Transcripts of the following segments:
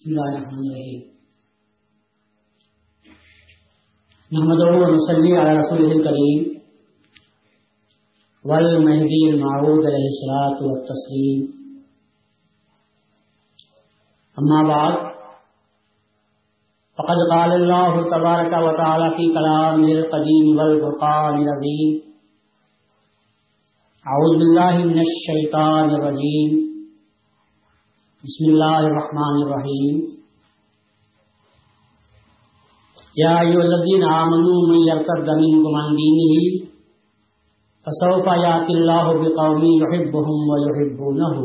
بسم الله الرحمن الرحيم نحمده ونصلي على رسوله الكريم والمهدي المعود عليه الصلاة والتسليم أما بعد، فقد قال الله تبارك وتعالى في كلامه القديم والفرقان العظيم أعوذ بالله من الشيطان الرجيم بسم الله الرحمن الرحيم يا أيها الذين آمنوا من يرتد منكم عن دينه فسوف يأتي الله بقوم يحبهم ويحبونه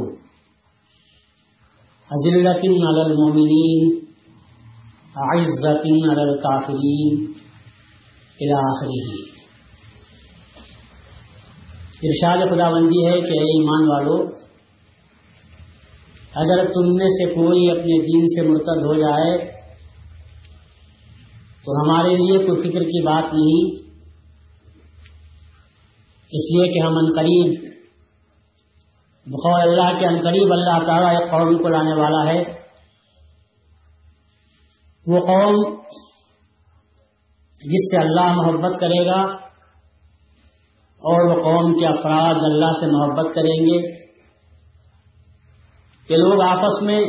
أذلة على المؤمنين أعزة على الكافرين إلى آخره ارشاد خدا بندی ہے کہ اے ایمان والو اگر تم میں سے کوئی اپنے دین سے مرتد ہو جائے، تو ہمارے لیے کوئی فکر کی بات نہیں۔ اس لیے کہ ہم انقریب، بقول اللہ کے انقریب اللہ تعالیٰ ایک قوم کو لانے والا ہے۔ وہ قوم جس سے اللہ محبت کرے گا اور وہ قوم کے افراد اللہ سے محبت کریں گے۔ کہ لوگ آپس میں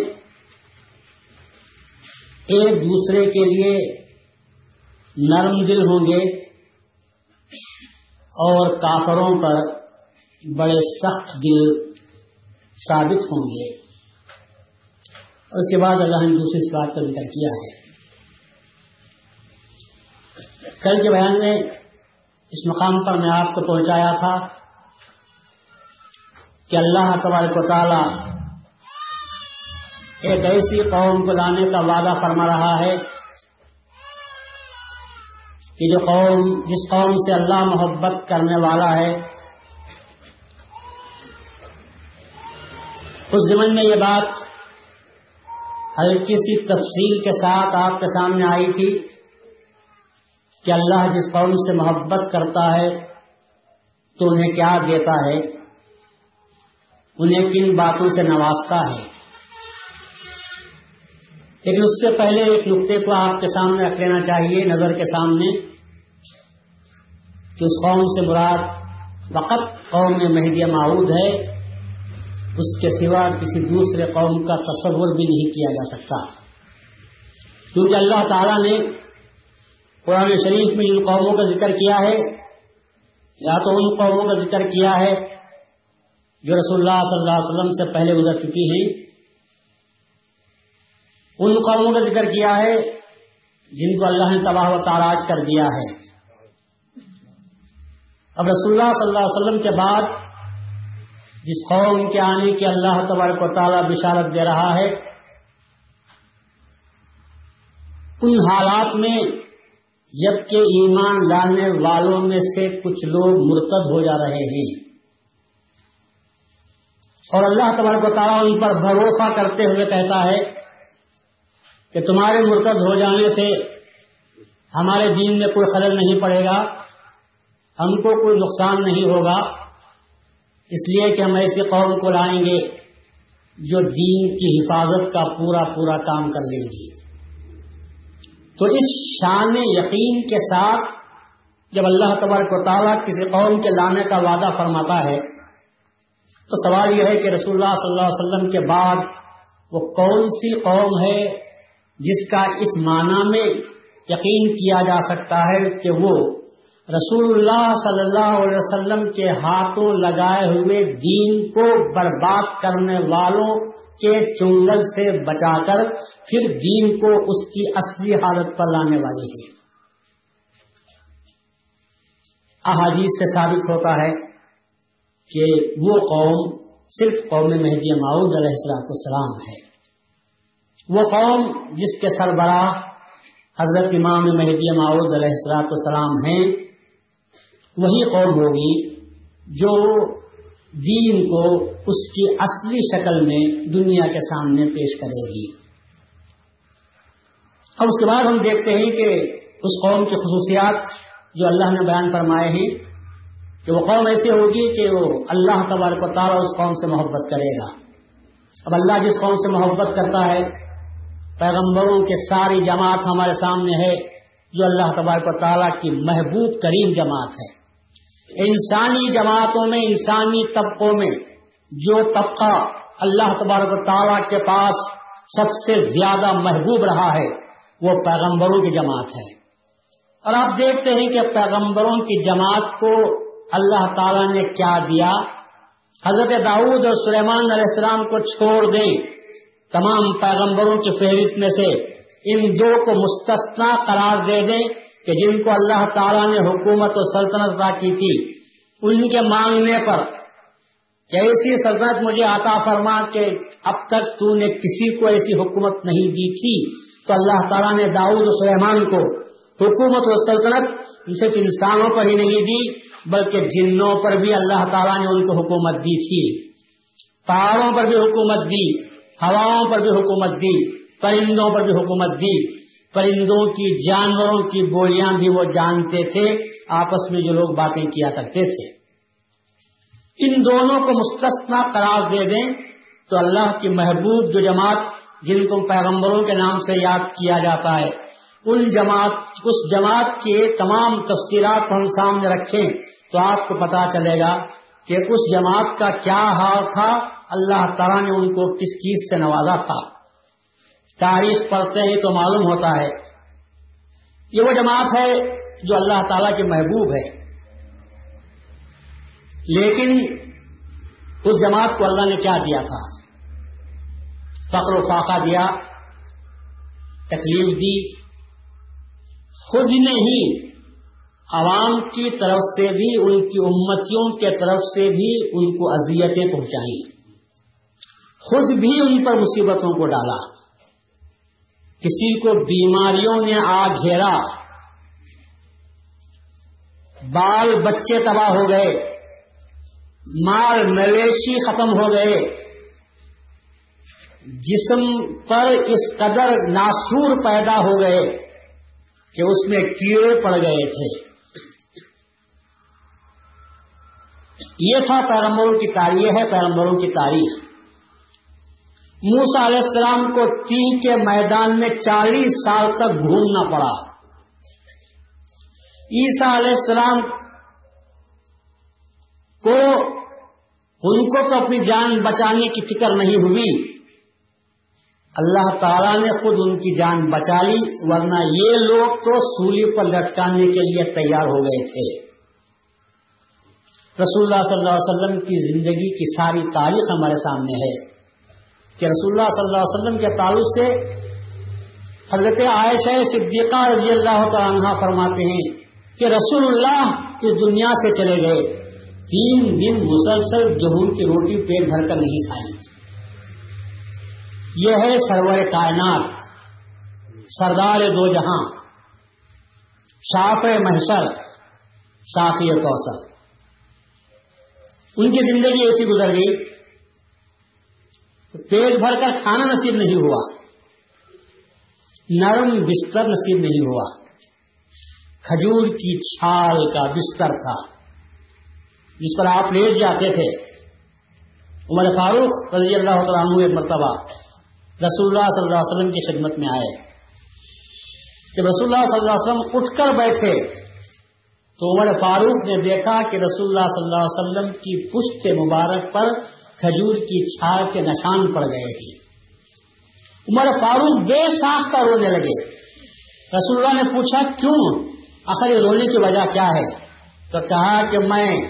ایک دوسرے کے لیے نرم دل ہوں گے اور کافروں پر بڑے سخت دل ثابت ہوں گے۔ اور اس کے بعد اللہ نے دوسری اس بات کا ذکر کیا ہے۔ کل کے بیان میں اس مقام پر میں آپ کو پہنچایا تھا کہ اللہ تبارک و تعالی ایک ایسی قوم کو لانے کا وعدہ فرما رہا ہے کہ جو قوم، جس قوم سے اللہ محبت کرنے والا ہے، اس زمن میں یہ بات ہلکی سی تفصیل کے ساتھ آپ کے سامنے آئی تھی کہ اللہ جس قوم سے محبت کرتا ہے، تو انہیں کیا دیتا ہے؟ انہیں کن باتوں سے نوازتا ہے؟ لیکن اس سے پہلے ایک نقطے کو آپ کے سامنے رکھ لینا چاہیے، نظر کے سامنے، کہ اس قوم سے مراد فقط قوم میں مہدیہ معود ہے، اس کے سوا کسی دوسرے قوم کا تصور بھی نہیں کیا جا سکتا۔ کیونکہ اللہ تعالیٰ نے قرآن شریف میں جن قوموں کا ذکر کیا ہے، یا تو ان قوموں کا ذکر کیا ہے، جو رسول اللہ صلی اللہ علیہ وسلم سے پہلے گزر چکی ہیں۔ ان قوموں کا ذکر کیا ہے جن کو اللہ نے تباہ و تاراج کر دیا ہے۔ اب رسول اللہ صلی اللہ علیہ وسلم کے بعد جس قوم کے آنے کی اللہ تبارک و تعالیٰ بشارت دے رہا ہے، ان حالات میں جبکہ ایمان لانے والوں میں سے کچھ لوگ مرتد ہو جا رہے ہیں۔ اور اللہ تبارک و تعالیٰ ان پر بھروسہ کرتے ہوئے کہتا ہے کہ تمہارے مرتد ہو جانے سے ہمارے دین میں کوئی خلل نہیں پڑے گا، ہم کو کوئی نقصان نہیں ہوگا۔ اس لیے کہ ہم ایسی قوم کو لائیں گے جو دین کی حفاظت کا پورا پورا کام کر لیں گی۔ تو اس شان یقین کے ساتھ جب اللہ تبارک و تعالیٰ کسی قوم کے لانے کا وعدہ فرماتا ہے، تو سوال یہ ہے کہ رسول اللہ صلی اللہ علیہ وسلم کے بعد وہ کون سی قوم ہے جس کا اس معنی میں یقین کیا جا سکتا ہے کہ وہ رسول اللہ صلی اللہ علیہ وسلم کے ہاتھوں لگائے ہوئے دین کو برباد کرنے والوں کے چنگل سے بچا کر پھر دین کو اس کی اصلی حالت پر لانے والی ہے۔ احادیث سے ثابت ہوتا ہے کہ وہ قوم صرف قوم مہدی معود علیہ السلاط السلام ہے۔ وہ قوم جس کے سربراہ حضرت امام مہدی معود علیہ السلاط السلام ہیں، وہی قوم ہوگی جو دین کو اس کی اصلی شکل میں دنیا کے سامنے پیش کرے گی۔ اب اس کے بعد ہم دیکھتے ہیں کہ اس قوم کی خصوصیات جو اللہ نے بیان فرمائے ہیں کہ وہ قوم ایسی ہوگی کہ وہ اللہ تبارک و تعالیٰ اس قوم سے محبت کرے گا۔ اب اللہ جس قوم سے محبت کرتا ہے پیغمبروں کے ساری جماعت ہمارے سامنے ہے، جو اللہ تبارک و تعالیٰ کی محبوب ترین جماعت ہے۔ انسانی جماعتوں میں، انسانی طبقوں میں جو طبقہ اللہ تبارک و تعالیٰ کے پاس سب سے زیادہ محبوب رہا ہے، وہ پیغمبروں کی جماعت ہے۔ اور آپ دیکھتے ہیں کہ پیغمبروں کی جماعت کو اللہ تعالیٰ نے کیا دیا۔ حضرت داؤد اور سلیمان علیہ السلام کو چھوڑ دیں۔ تمام پیغمبروں کی فہرست میں سے ان دو کو مستثنا قرار دے دیں کہ جن کو اللہ تعالیٰ نے حکومت و سلطنت ادا کی تھی۔ ان کے مانگنے پر ایسی سلطنت مجھے عطا فرما کہ اب تک تو نے کسی کو ایسی حکومت نہیں دی تھی۔ تو اللہ تعالیٰ نے داؤد سلیمان کو حکومت و سلطنت صرف انسانوں پر ہی نہیں دی، بلکہ جنوں پر بھی اللہ تعالیٰ نے ان کو حکومت دی تھی۔ پہاڑوں پر بھی حکومت دی۔ ہواؤں پر بھی حکومت دی، پرندوں پر بھی حکومت دی۔ پرندوں کی جانوروں کی بولیاں بھی وہ جانتے تھے، آپس میں جو لوگ باتیں کیا کرتے تھے۔ ان دونوں کو مستثنا قرار دے دیں تو اللہ کی محبوب جو جماعت جن کو پیغمبروں کے نام سے یاد کیا جاتا ہے، ان جماعت، اس جماعت کے تمام تفصیلات کو ہم سامنے رکھیں تو آپ کو پتا چلے گا کہ اس جماعت کا کیا حال تھا۔ اللہ تعالیٰ نے ان کو کس چیز سے نوازا تھا؟ تاریخ پڑھتے ہیں تو معلوم ہوتا ہے۔ یہ وہ جماعت ہے جو اللہ تعالیٰ کے محبوب ہے۔ لیکن اس جماعت کو اللہ نے کیا دیا تھا؟ فقر و فاقہ دیا، تکلیف دی۔ خود نے ہی عوام کی طرف سے بھی، ان کی امتیوں کے طرف سے بھی ان کو اذیتیں پہنچائی خود بھی ان پر مصیبتوں کو ڈالا۔ کسی کو بیماریوں نے آ گھیرا۔ بال بچے تباہ ہو گئے۔ مال مویشی ختم ہو گئے۔ جسم پر اس قدر ناسور پیدا ہو گئے کہ اس میں کیڑے پڑ گئے تھے۔ یہ تھا پیغمبروں کی تاریخ ہے پیغمبروں کی تاریخ۔ موسا علیہ السلام کو تین کے میدان میں چالیس سال تک گھومنا پڑا۔ عیسا علیہ السلام کو، ان کو تو اپنی جان بچانے کی فکر نہیں ہوئی۔ اللہ تعالیٰ نے خود ان کی جان بچا لی، ورنہ یہ لوگ تو سولی پر لٹکانے کے لیے تیار ہو گئے تھے۔ رسول اللہ صلی اللہ علیہ وسلم کی زندگی کی ساری تاریخ ہمارے سامنے ہے۔ کہ رسول اللہ صلی اللہ علیہ وسلم کے تعلق سے حضرت عائشہ صدیقہ رضی اللہ عنہ فرماتے ہیں کہ رسول اللہ اس دنیا سے چلے گئے۔ تین دن مسلسل گہوں کی روٹی پیٹ بھر کر نہیں کھائی۔ یہ ہے سرور کائنات، سردار دو جہاں، شاف محسر ساتھی کوثر۔ ان کی زندگی ایسی گزر گئی پیٹ بھر کر کھانا نصیب نہیں ہوا۔ نرم بستر نصیب نہیں ہوا۔ کھجور کی چھال کا بستر تھا۔ جس پر آپ لیٹ جاتے تھے۔ عمر فاروق رضی اللہ عنہ ایک مرتبہ رسول اللہ صلی اللہ علیہ وسلم کی خدمت میں آئے۔ جب رسول اللہ صلی اللہ علیہ وسلم اٹھ کر بیٹھے، تو عمر فاروق نے دیکھا کہ رسول اللہ صلی اللہ علیہ وسلم کی پشت مبارک پر کھجور کی چھاڑ کے نشان پڑ گئے تھے۔ عمر فاروق بے ساختہ رونے لگے۔ رسول اللہ نے پوچھا، کیوں؟ آخر رونے کی وجہ کیا ہے؟ تو کہا کہ میں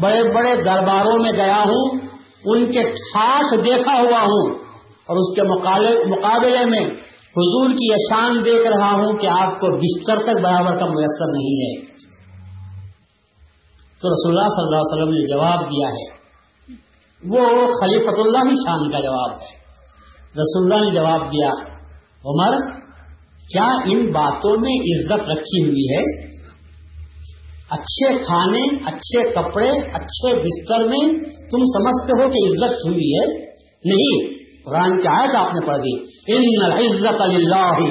بڑے بڑے درباروں میں گیا ہوں، ان کے ٹھاٹ دیکھا ہوا ہوں اور اس کے مقابلے میں حضور کی یہ شان دیکھ رہا ہوں کہ آپ کو بستر تک برابر کا میسر نہیں ہے۔ تو رسول اللہ صلی اللہ علیہ وسلم نے جواب دیا ہے وہ خلیفت اللہ ہی شان کا جواب ہے۔ رسول اللہ نے جواب دیا، عمر، کیا ان باتوں میں عزت رکھی ہوئی ہے؟ اچھے کھانے، اچھے کپڑے، اچھے بستر میں تم سمجھتے ہو کہ عزت ہوئی ہے؟ نہیں، قرآن کی آیت آپ نے پڑھ دی۔ ان عزت اللہ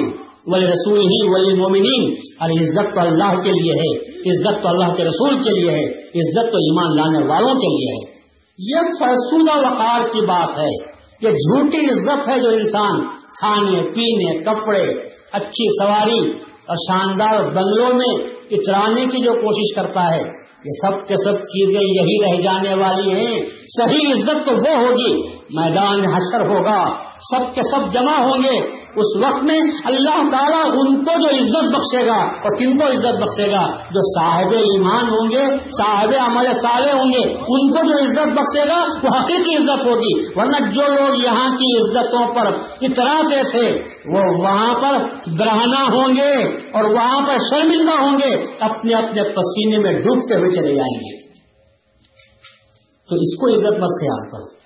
ولی رسول ہی ولی مومنین اور عزت تو اللہ کے لیے ہے، عزت تو اللہ کے رسول کے لیے ہے، عزت تو ایمان لانے والوں کے لیے ہے۔ یہ فرسودہ وقار کی بات ہے یہ جھوٹی عزت ہے جو انسان کھانے، پینے، کپڑے، اچھی سواری اور شاندار بنگلوں میں اترانے کی جو کوشش کرتا ہے، یہ سب کے سب چیزیں یہی رہ جانے والی ہیں۔ صحیح عزت تو وہ ہوگی، میدان حشر ہوگا، سب کے سب جمع ہوں گے۔ اس وقت میں اللہ تعالیٰ ان کو جو عزت بخشے گا اور کن کو عزت بخشے گا؟ جو صاحب ایمان ہوں گے، صاحب عمل صالح ہوں گے، ان کو جو عزت بخشے گا، وہ حقیقی عزت ہوگی۔ ورنہ جو لوگ یہاں کی عزتوں پر اتراتے تھے، وہ وہاں پر برہنا ہوں گے اور وہاں پر شرمندہ ہوں گے، اپنے اپنے پسینے میں ڈوبتے ہوئے چلے جائیں گے۔ تو اس کو عزت مت سے کرو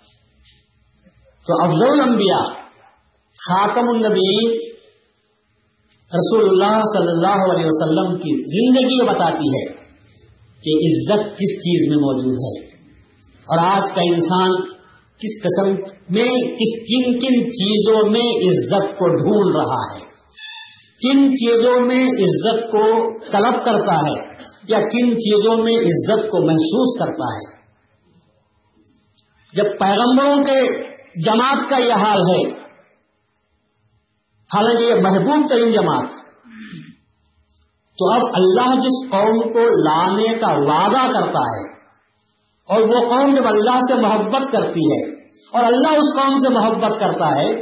تو افضل الانبیاء خاتم النبی رسول اللہ صلی اللہ علیہ وسلم کی زندگی یہ بتاتی ہے کہ عزت کس چیز میں موجود ہے اور آج کا انسان کس قسم میں، کس کن کن چیزوں میں عزت کو ڈھونڈ رہا ہے؟ کن چیزوں میں عزت کو طلب کرتا ہے یا کن چیزوں میں عزت کو محسوس کرتا ہے؟ جب پیغمبروں کے جماعت کا یہ حال ہے حالانکہ یہ محبوب ترین جماعت تو اب اللہ جس قوم کو لانے کا وعدہ کرتا ہے، اور وہ قوم جب اللہ سے محبت کرتی ہے، اور اللہ اس قوم سے محبت کرتا ہے،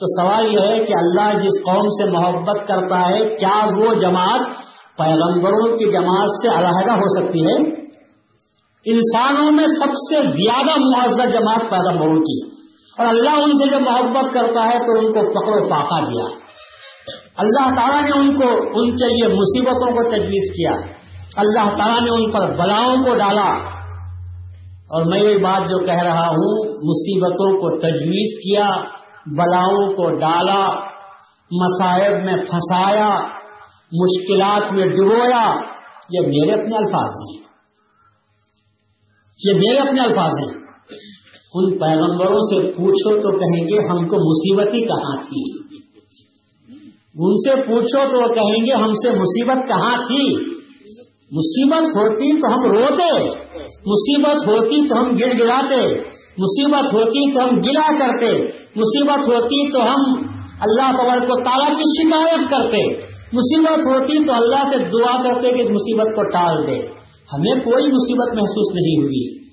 تو سوال یہ ہے کہ اللہ جس قوم سے محبت کرتا ہے، کیا وہ جماعت پیغمبروں کی جماعت سے علیحدہ ہو سکتی ہے؟ انسانوں میں سب سے زیادہ معذر جماعت پیغمبروں کی اور اللہ ان سے جب محبت کرتا ہے تو ان کو پکڑو فاقہ دیا۔ اللہ تعالیٰ نے ان کو، ان کے لیے مصیبتوں کو تجویز کیا۔ اللہ تعالیٰ نے ان پر بلاؤں کو ڈالا۔ اور میں یہ بات جو کہہ رہا ہوں، مصیبتوں کو تجویز کیا، بلاؤں کو ڈالا، مصائب میں پھنسایا، مشکلات میں ڈبویا، یہ میرے اپنے الفاظ ہیں۔ یہ میرے اپنے الفاظ ہیں۔ ان پیغمبروں سے پوچھو تو کہیں گے ہم کو مصیبت ہی کہاں تھی؟ ان سے پوچھو تو وہ کہیں گے ہم سے مصیبت کہاں تھی؟ مصیبت ہوتی تو ہم روتے، مصیبت ہوتی تو ہم گر گراتے مصیبت ہوتی تو ہم گلا کرتے، مصیبت ہوتی تو ہم اللہ تبار کو تالا کی شکایت کرتے، مصیبت ہوتی تو اللہ سے دعا کرتے کہ اس مصیبت کو ٹال دے۔ ہمیں کوئی مصیبت محسوس نہیں ہوئی۔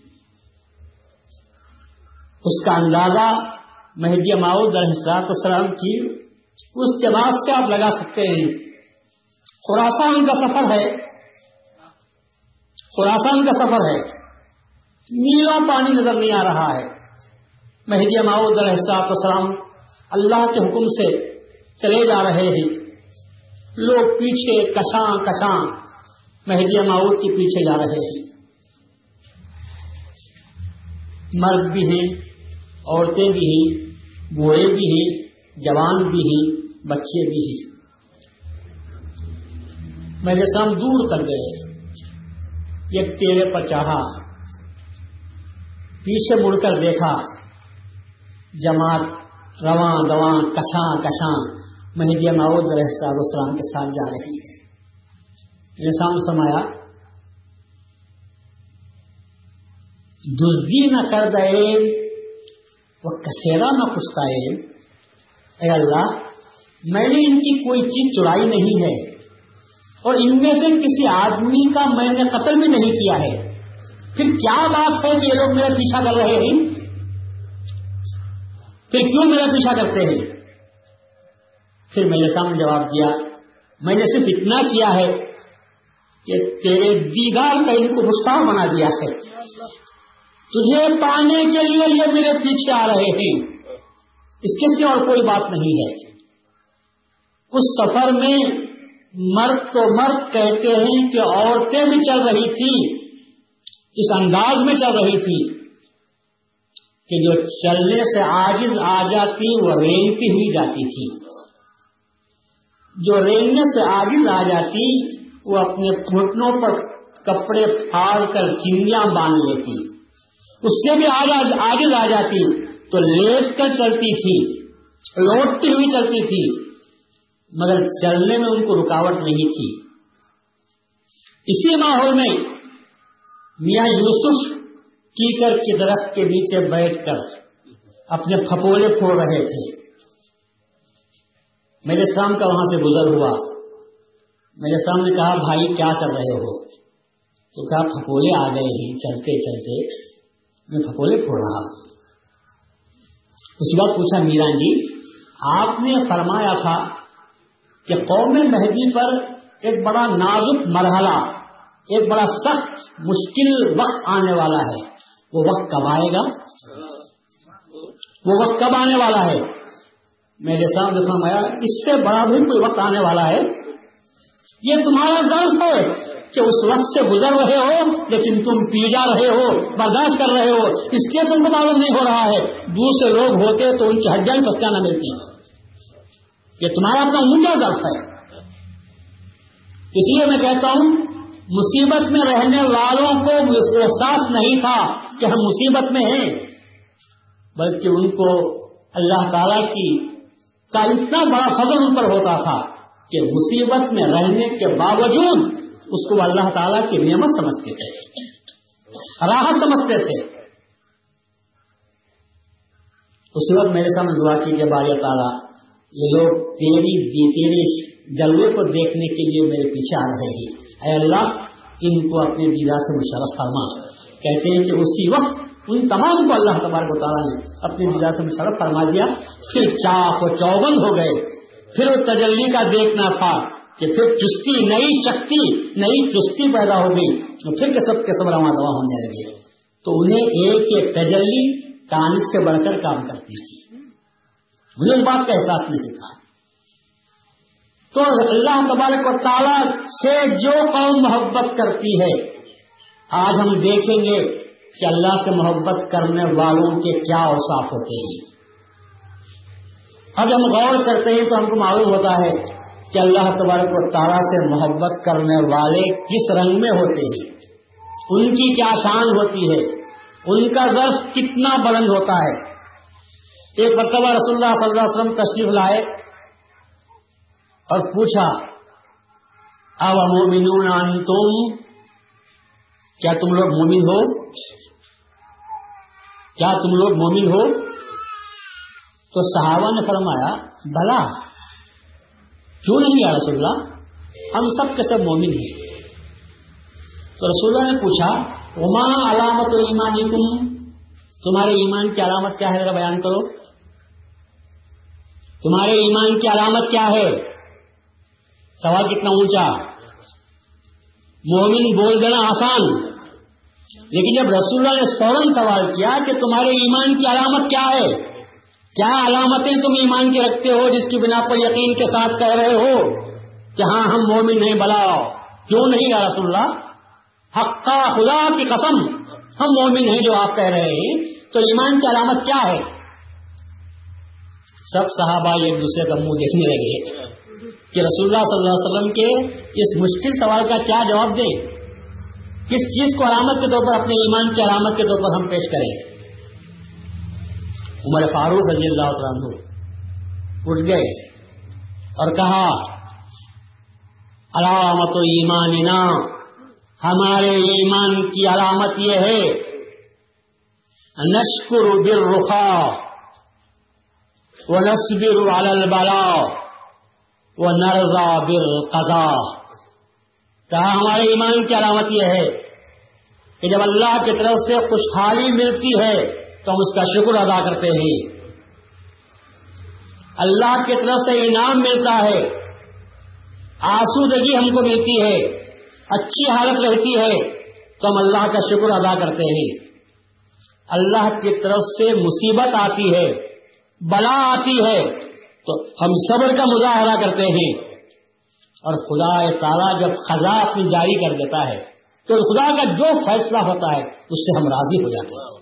اس کا اندازہ مہدی ماؤد الحساط السلام کی اس جماعت سے آپ لگا سکتے ہیں۔ خوراسان کا سفر ہے۔ خوراسان کا سفر ہے۔ نیلا پانی نظر نہیں آ رہا ہے۔ مہدی ماؤد الحساط السلام اللہ کے حکم سے چلے جا رہے ہیں۔ لوگ پیچھے کشاں کشاں مہدی ماؤد کے پیچھے جا رہے ہیں۔ مرد بھی ہیں۔ عورتیں بھی ہیں، بوڑھے بھی ہیں، جوان بھی ہیں، بچے بھی ہیں۔ میرے سام دور کر گئے۔ ایک تیرے پر چاہا پیچھے مڑ کر دیکھا۔ جماعت رواں دواں کساں کساں مہدیہ معود علیہ السلام کے ساتھ جا رہی ہے نسان سمایا دزدی نہ کر دے۔ وہ کسیرا نہ پوچھتا ہے اے اللہ، میں نے ان کی کوئی چیز چرائی نہیں ہے۔ اور ان میں سے کسی آدمی کا میں نے قتل بھی نہیں کیا ہے۔ پھر کیا بات ہے کہ یہ لوگ میرا پیچھا کر رہے ہیں؟ پھر کیوں میرا پیچھا کرتے ہیں؟ پھر میں نے سامنے جواب دیا، میں نے صرف اتنا کیا ہے کہ تیرے دیدار کا ان کو گستاخ بنا دیا ہے۔ تجھے پانے کے لیے یہ میرے پیچھے آ رہے ہیں۔ اس کے سے اور کوئی بات نہیں ہے۔ اس سفر میں مرد تو مرد کہتے ہیں کہ عورتیں بھی چل رہی تھی۔ اس انداز میں چل رہی تھی کہ جو چلنے سے آجز آ جاتی وہ رینگتی ہوئی جاتی تھی۔ جو رینگنے سے آجز آ جاتی وہ اپنے گھٹنوں پر کپڑے پھاڑ کر چنگیاں باندھ لیتی۔ اس سے بھی آگے آ جاتی تو لیٹ کر چلتی تھی، لوٹتی ہوئی چلتی تھی، مگر چلنے میں ان کو رکاوٹ نہیں تھی۔ اسی ماحول میں میاں یوسف کیکر کے درخت کے نیچے بیٹھ کر اپنے پھپولے پھوڑ رہے تھے۔ میرے سام کا وہاں سے گزر ہوا۔ میرے سامنے کہا، بھائی، کیا کر رہے ہو؟ تو کہا، پھپولے آ گئے ہی چلتے چلتے میں پھپولے پھوڑ رہا۔ اس وقت پوچھا میران جی آپ نے فرمایا تھا کہ قوم مہدی پر ایک بڑا نازک مرحلہ، ایک بڑا سخت مشکل وقت آنے والا ہے۔ وہ وقت کب آئے گا؟ وہ وقت کب آنے والا ہے؟ میرے سامنے فرمایا، اس سے بڑا بھی کوئی وقت آنے والا ہے۔ یہ تمہارا ضرف ہے۔ کہ اس وقت سے گزر رہے ہو، لیکن تم پی جا رہے ہو، برداشت کر رہے ہو۔ اس لیے تم کو معلوم نہیں ہو رہا ہے۔ دوسرے لوگ ہوتے تو ان کی ہڈیاں پچا نہ ملتی یہ تمہارا اپنا اونچا ضرف ہے۔ اس لیے میں کہتا ہوں، مصیبت میں رہنے والوں کو احساس نہیں تھا کہ ہم مصیبت میں ہیں، بلکہ ان کو اللہ تعالی کی کا اتنا بڑا فضل ان پر ہوتا تھا کہ مصیبت میں رہنے کے باوجود اس کو اللہ تعالیٰ کی نعمت سمجھتے تھے۔ راحت سمجھتے تھے۔ اس وقت میرے سامنے دعا کی کہ بار تعالیٰ، یہ لوگ تیری تیرے جلوے کو دیکھنے کے لیے میرے پیچھے آ رہے ہیں۔ اے اللہ، ان کو اپنے دیدا سے مشرف فرما۔ کہتے ہیں کہ اسی وقت ان تمام کو اللہ تبارک و تعالیٰ نے اپنے دیدا سے مشرف فرما دیا۔ پھر چاق و چوبند ہو گئے۔ پھر وہ تجلی کا دیکھنا تھا۔ کہ پھر چستی، نئی شکتی، نئی چستی پیدا ہو گئی پھر کے سب کے سب رواں دوا ہونے لگے تو انہیں ایک ایک تجلی تانک سے بڑھ کر کام کرتی تھی۔ مجھے اس بات کا احساس نہیں تھا۔ تو اللہ تبارک و تعالیٰ سے جو قوم محبت کرتی ہے، آج ہم دیکھیں گے کہ اللہ سے محبت کرنے والوں کے کیا اوساف ہوتے ہیں۔ اب ہم غور کرتے ہیں تو ہم کو معلوم ہوتا ہے کہ اللہ تبارک و تعالیٰ سے محبت کرنے والے کس رنگ میں ہوتے ہیں؟ ان کی کیا شان ہوتی ہے؟ ان کا ظرف کتنا بلند ہوتا ہے؟ ایک مرتبہ رسول اللہ صلی اللہ علیہ وسلم تشریف لائے اور پوچھا اب مومنون تم کیا تم لوگ مومن ہو؟ کیا تم لوگ مومن ہو؟ تو صحابہ نے فرمایا، بلا۔ کیوں نہیں یا رسول اللہ، ہم سب کے سب مومن ہیں۔ تو رسول اللہ نے پوچھا اما علامت و ایمانی تم تمہارے ایمان کی علامت کیا ہے؟ ذرا بیان کرو۔ تمہارے ایمان کی علامت کیا ہے؟ سوال کتنا اونچا۔ مومن بول دینا آسان۔ لیکن جب رسول اللہ نے فوراً سوال کیا کہ تمہارے ایمان کی علامت کیا ہے کیا علامتیں تم ایمان کی رکھتے ہو جس کی بنا پر یقین کے ساتھ کہہ رہے ہو کہ ہاں ہم مومن ہیں، بلا کیوں نہیں یا رسول اللہ؟ حقا خدا کی قسم، ہم مومن ہیں جو آپ کہہ رہے ہیں۔ تو ایمان کی علامت کیا ہے؟ سب صحابہ ایک دوسرے کا منہ دیکھنے لگے کہ رسول اللہ صلی اللہ علیہ وسلم کے اس مشکل سوال کا کیا جواب دیں؟ کس چیز کو علامت کے طور پر اپنے ایمان کی علامت کے طور پر ہم پیش کریں؟ عمر فاروق رضی اللہ عنہ اٹھ گئے اور کہا، علامت و ایمان ہمارے ایمان کی علامت یہ ہے، نشکر بر رخا وہ نصبر البلا وہ نرزا بر قزا کہا، ہمارے ایمان کی علامت یہ ہے کہ جب اللہ کی طرف سے خوشحالی ملتی ہے تو ہم اس کا شکر ادا کرتے ہیں۔ اللہ کی طرف سے انعام ملتا ہے۔ آسودگی ہم کو ملتی ہے۔ اچھی حالت رہتی ہے۔ تو ہم اللہ کا شکر ادا کرتے ہیں۔ اللہ کی طرف سے مصیبت آتی ہے۔ بلا آتی ہے۔ تو ہم صبر کا مظاہرہ کرتے ہیں۔ اور خدا تعالیٰ جب خزاں اپنی جاری کر دیتا ہے، تو خدا کا جو فیصلہ ہوتا ہے، اس سے ہم راضی ہو جاتے ہیں۔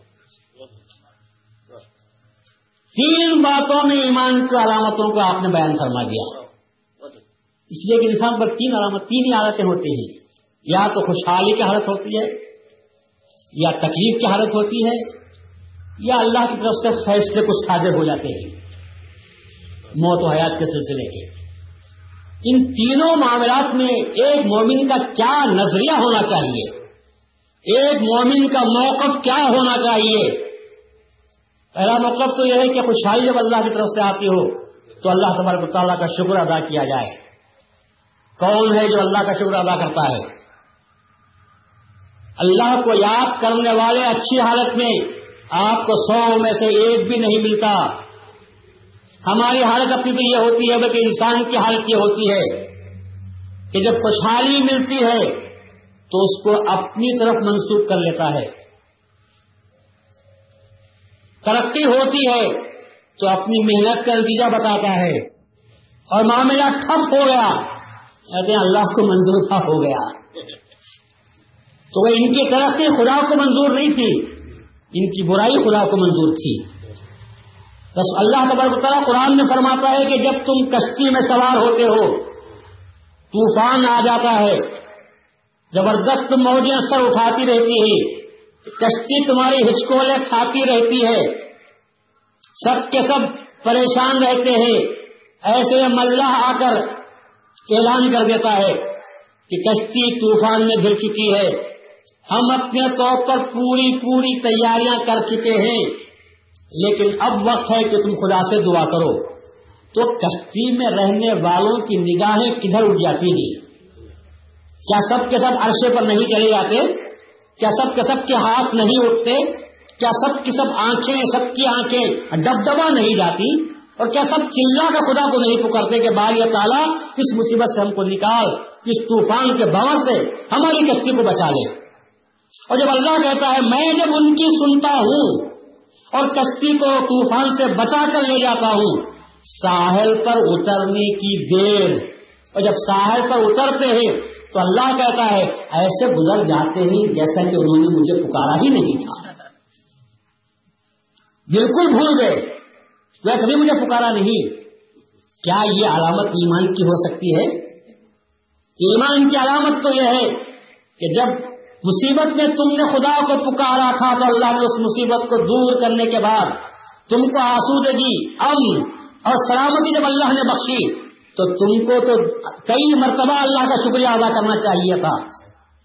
تین باتوں میں ایمان کی علامتوں کو آپ نے بیان فرما دیا۔ اس لیے کہ انسان پر تین علامت، تین ہی حالتیں ہوتی ہیں۔ یا تو خوشحالی کی حالت ہوتی ہے، یا تکلیف کی حالت ہوتی ہے، یا اللہ کی طرف سے فیصلے کچھ صادر ہو جاتے ہیں۔ موت و حیات کے سلسلے کے۔ ان تینوں معاملات میں ایک مومن کا کیا نظریہ ہونا چاہیے؟ ایک مومن کا موقف کیا ہونا چاہیے؟ پہلا مطلب تو یہ ہے کہ خوشحالی جب اللہ کی طرف سے آتی ہو، تو اللہ تبارک تعالیٰ کا شکر ادا کیا جائے۔ کون ہے جو اللہ کا شکر ادا کرتا ہے؟ اللہ کو یاد کرنے والے اچھی حالت میں آپ کو سو میں سے ایک بھی نہیں ملتا۔ ہماری حالت اپنی تو یہ ہوتی ہے، بلکہ انسان کی حالت یہ ہوتی ہے کہ جب خوشحالی ملتی ہے، تو اس کو اپنی طرف منسوخ کر لیتا ہے۔ ترقی ہوتی ہے تو اپنی محنت کا نتیجہ بتاتا ہے۔ اور معاملہ ٹھپ ہو گیا۔ کہتے ہیں اللہ کو منظور تھا، ہو گیا۔ تو وہ ان کی ترقی خدا کو منظور نہیں تھی، ان کی برائی خدا کو منظور تھی۔ بس اللہ تعالیٰ قرآن میں فرماتا ہے کہ جب تم کشتی میں سوار ہوتے ہو، طوفان آ جاتا ہے، زبردست موجیں سر اٹھاتی رہتی ہے کشتی تمہاری ہچکولے کھاتی رہتی ہے۔ سب کے سب پریشان رہتے ہیں۔ ایسے میں ملہ آ کر اعلان کر دیتا ہے کہ کشتی طوفان میں گر چکی ہے۔ ہم اپنے طور پر پوری پوری تیاریاں کر چکے ہیں۔ لیکن اب وقت ہے کہ تم خدا سے دعا کرو۔ تو کشتی میں رہنے والوں کی نگاہیں کدھر اٹھ جاتی نہیں کیا سب کے سب عرصے پر نہیں چلے جاتے؟ کیا سب کے سب کے ہاتھ نہیں اٹھتے؟ کیا سب کی سب آنکھیں، سب کی آنکھیں دبدبا نہیں جاتی؟ اور کیا سب چلا کا خدا کو نہیں پکڑتے کہ بال یا تعالیٰ اس مصیبت سے ہم کو نکال، اس طوفان کے باور سے ہماری کشتی کو بچا لے؟ اور جب اللہ کہتا ہے، میں جب ان کی سنتا ہوں اور کشتی کو طوفان سے بچا کر لے جاتا ہوں، ساحل پر اترنے کی دیر۔ اور جب ساحل پر اترتے ہیں تو اللہ کہتا ہے، ایسے گزر جاتے ہیں جیسا کہ انہوں نے مجھے پکارا ہی نہیں تھا. بالکل بھول گئے۔ یا کبھی مجھے پکارا نہیں؟ کیا یہ علامت ایمان کی ہو سکتی ہے؟ ایمان کی علامت تو یہ ہے کہ جب مصیبت میں تم نے خدا کو پکارا تھا تو اللہ نے اس مصیبت کو دور کرنے کے بعد تم کو آسودگی، امن اور سلامتی جب اللہ نے بخشی تو تم کو تو کئی مرتبہ اللہ کا شکریہ ادا کرنا چاہیے تھا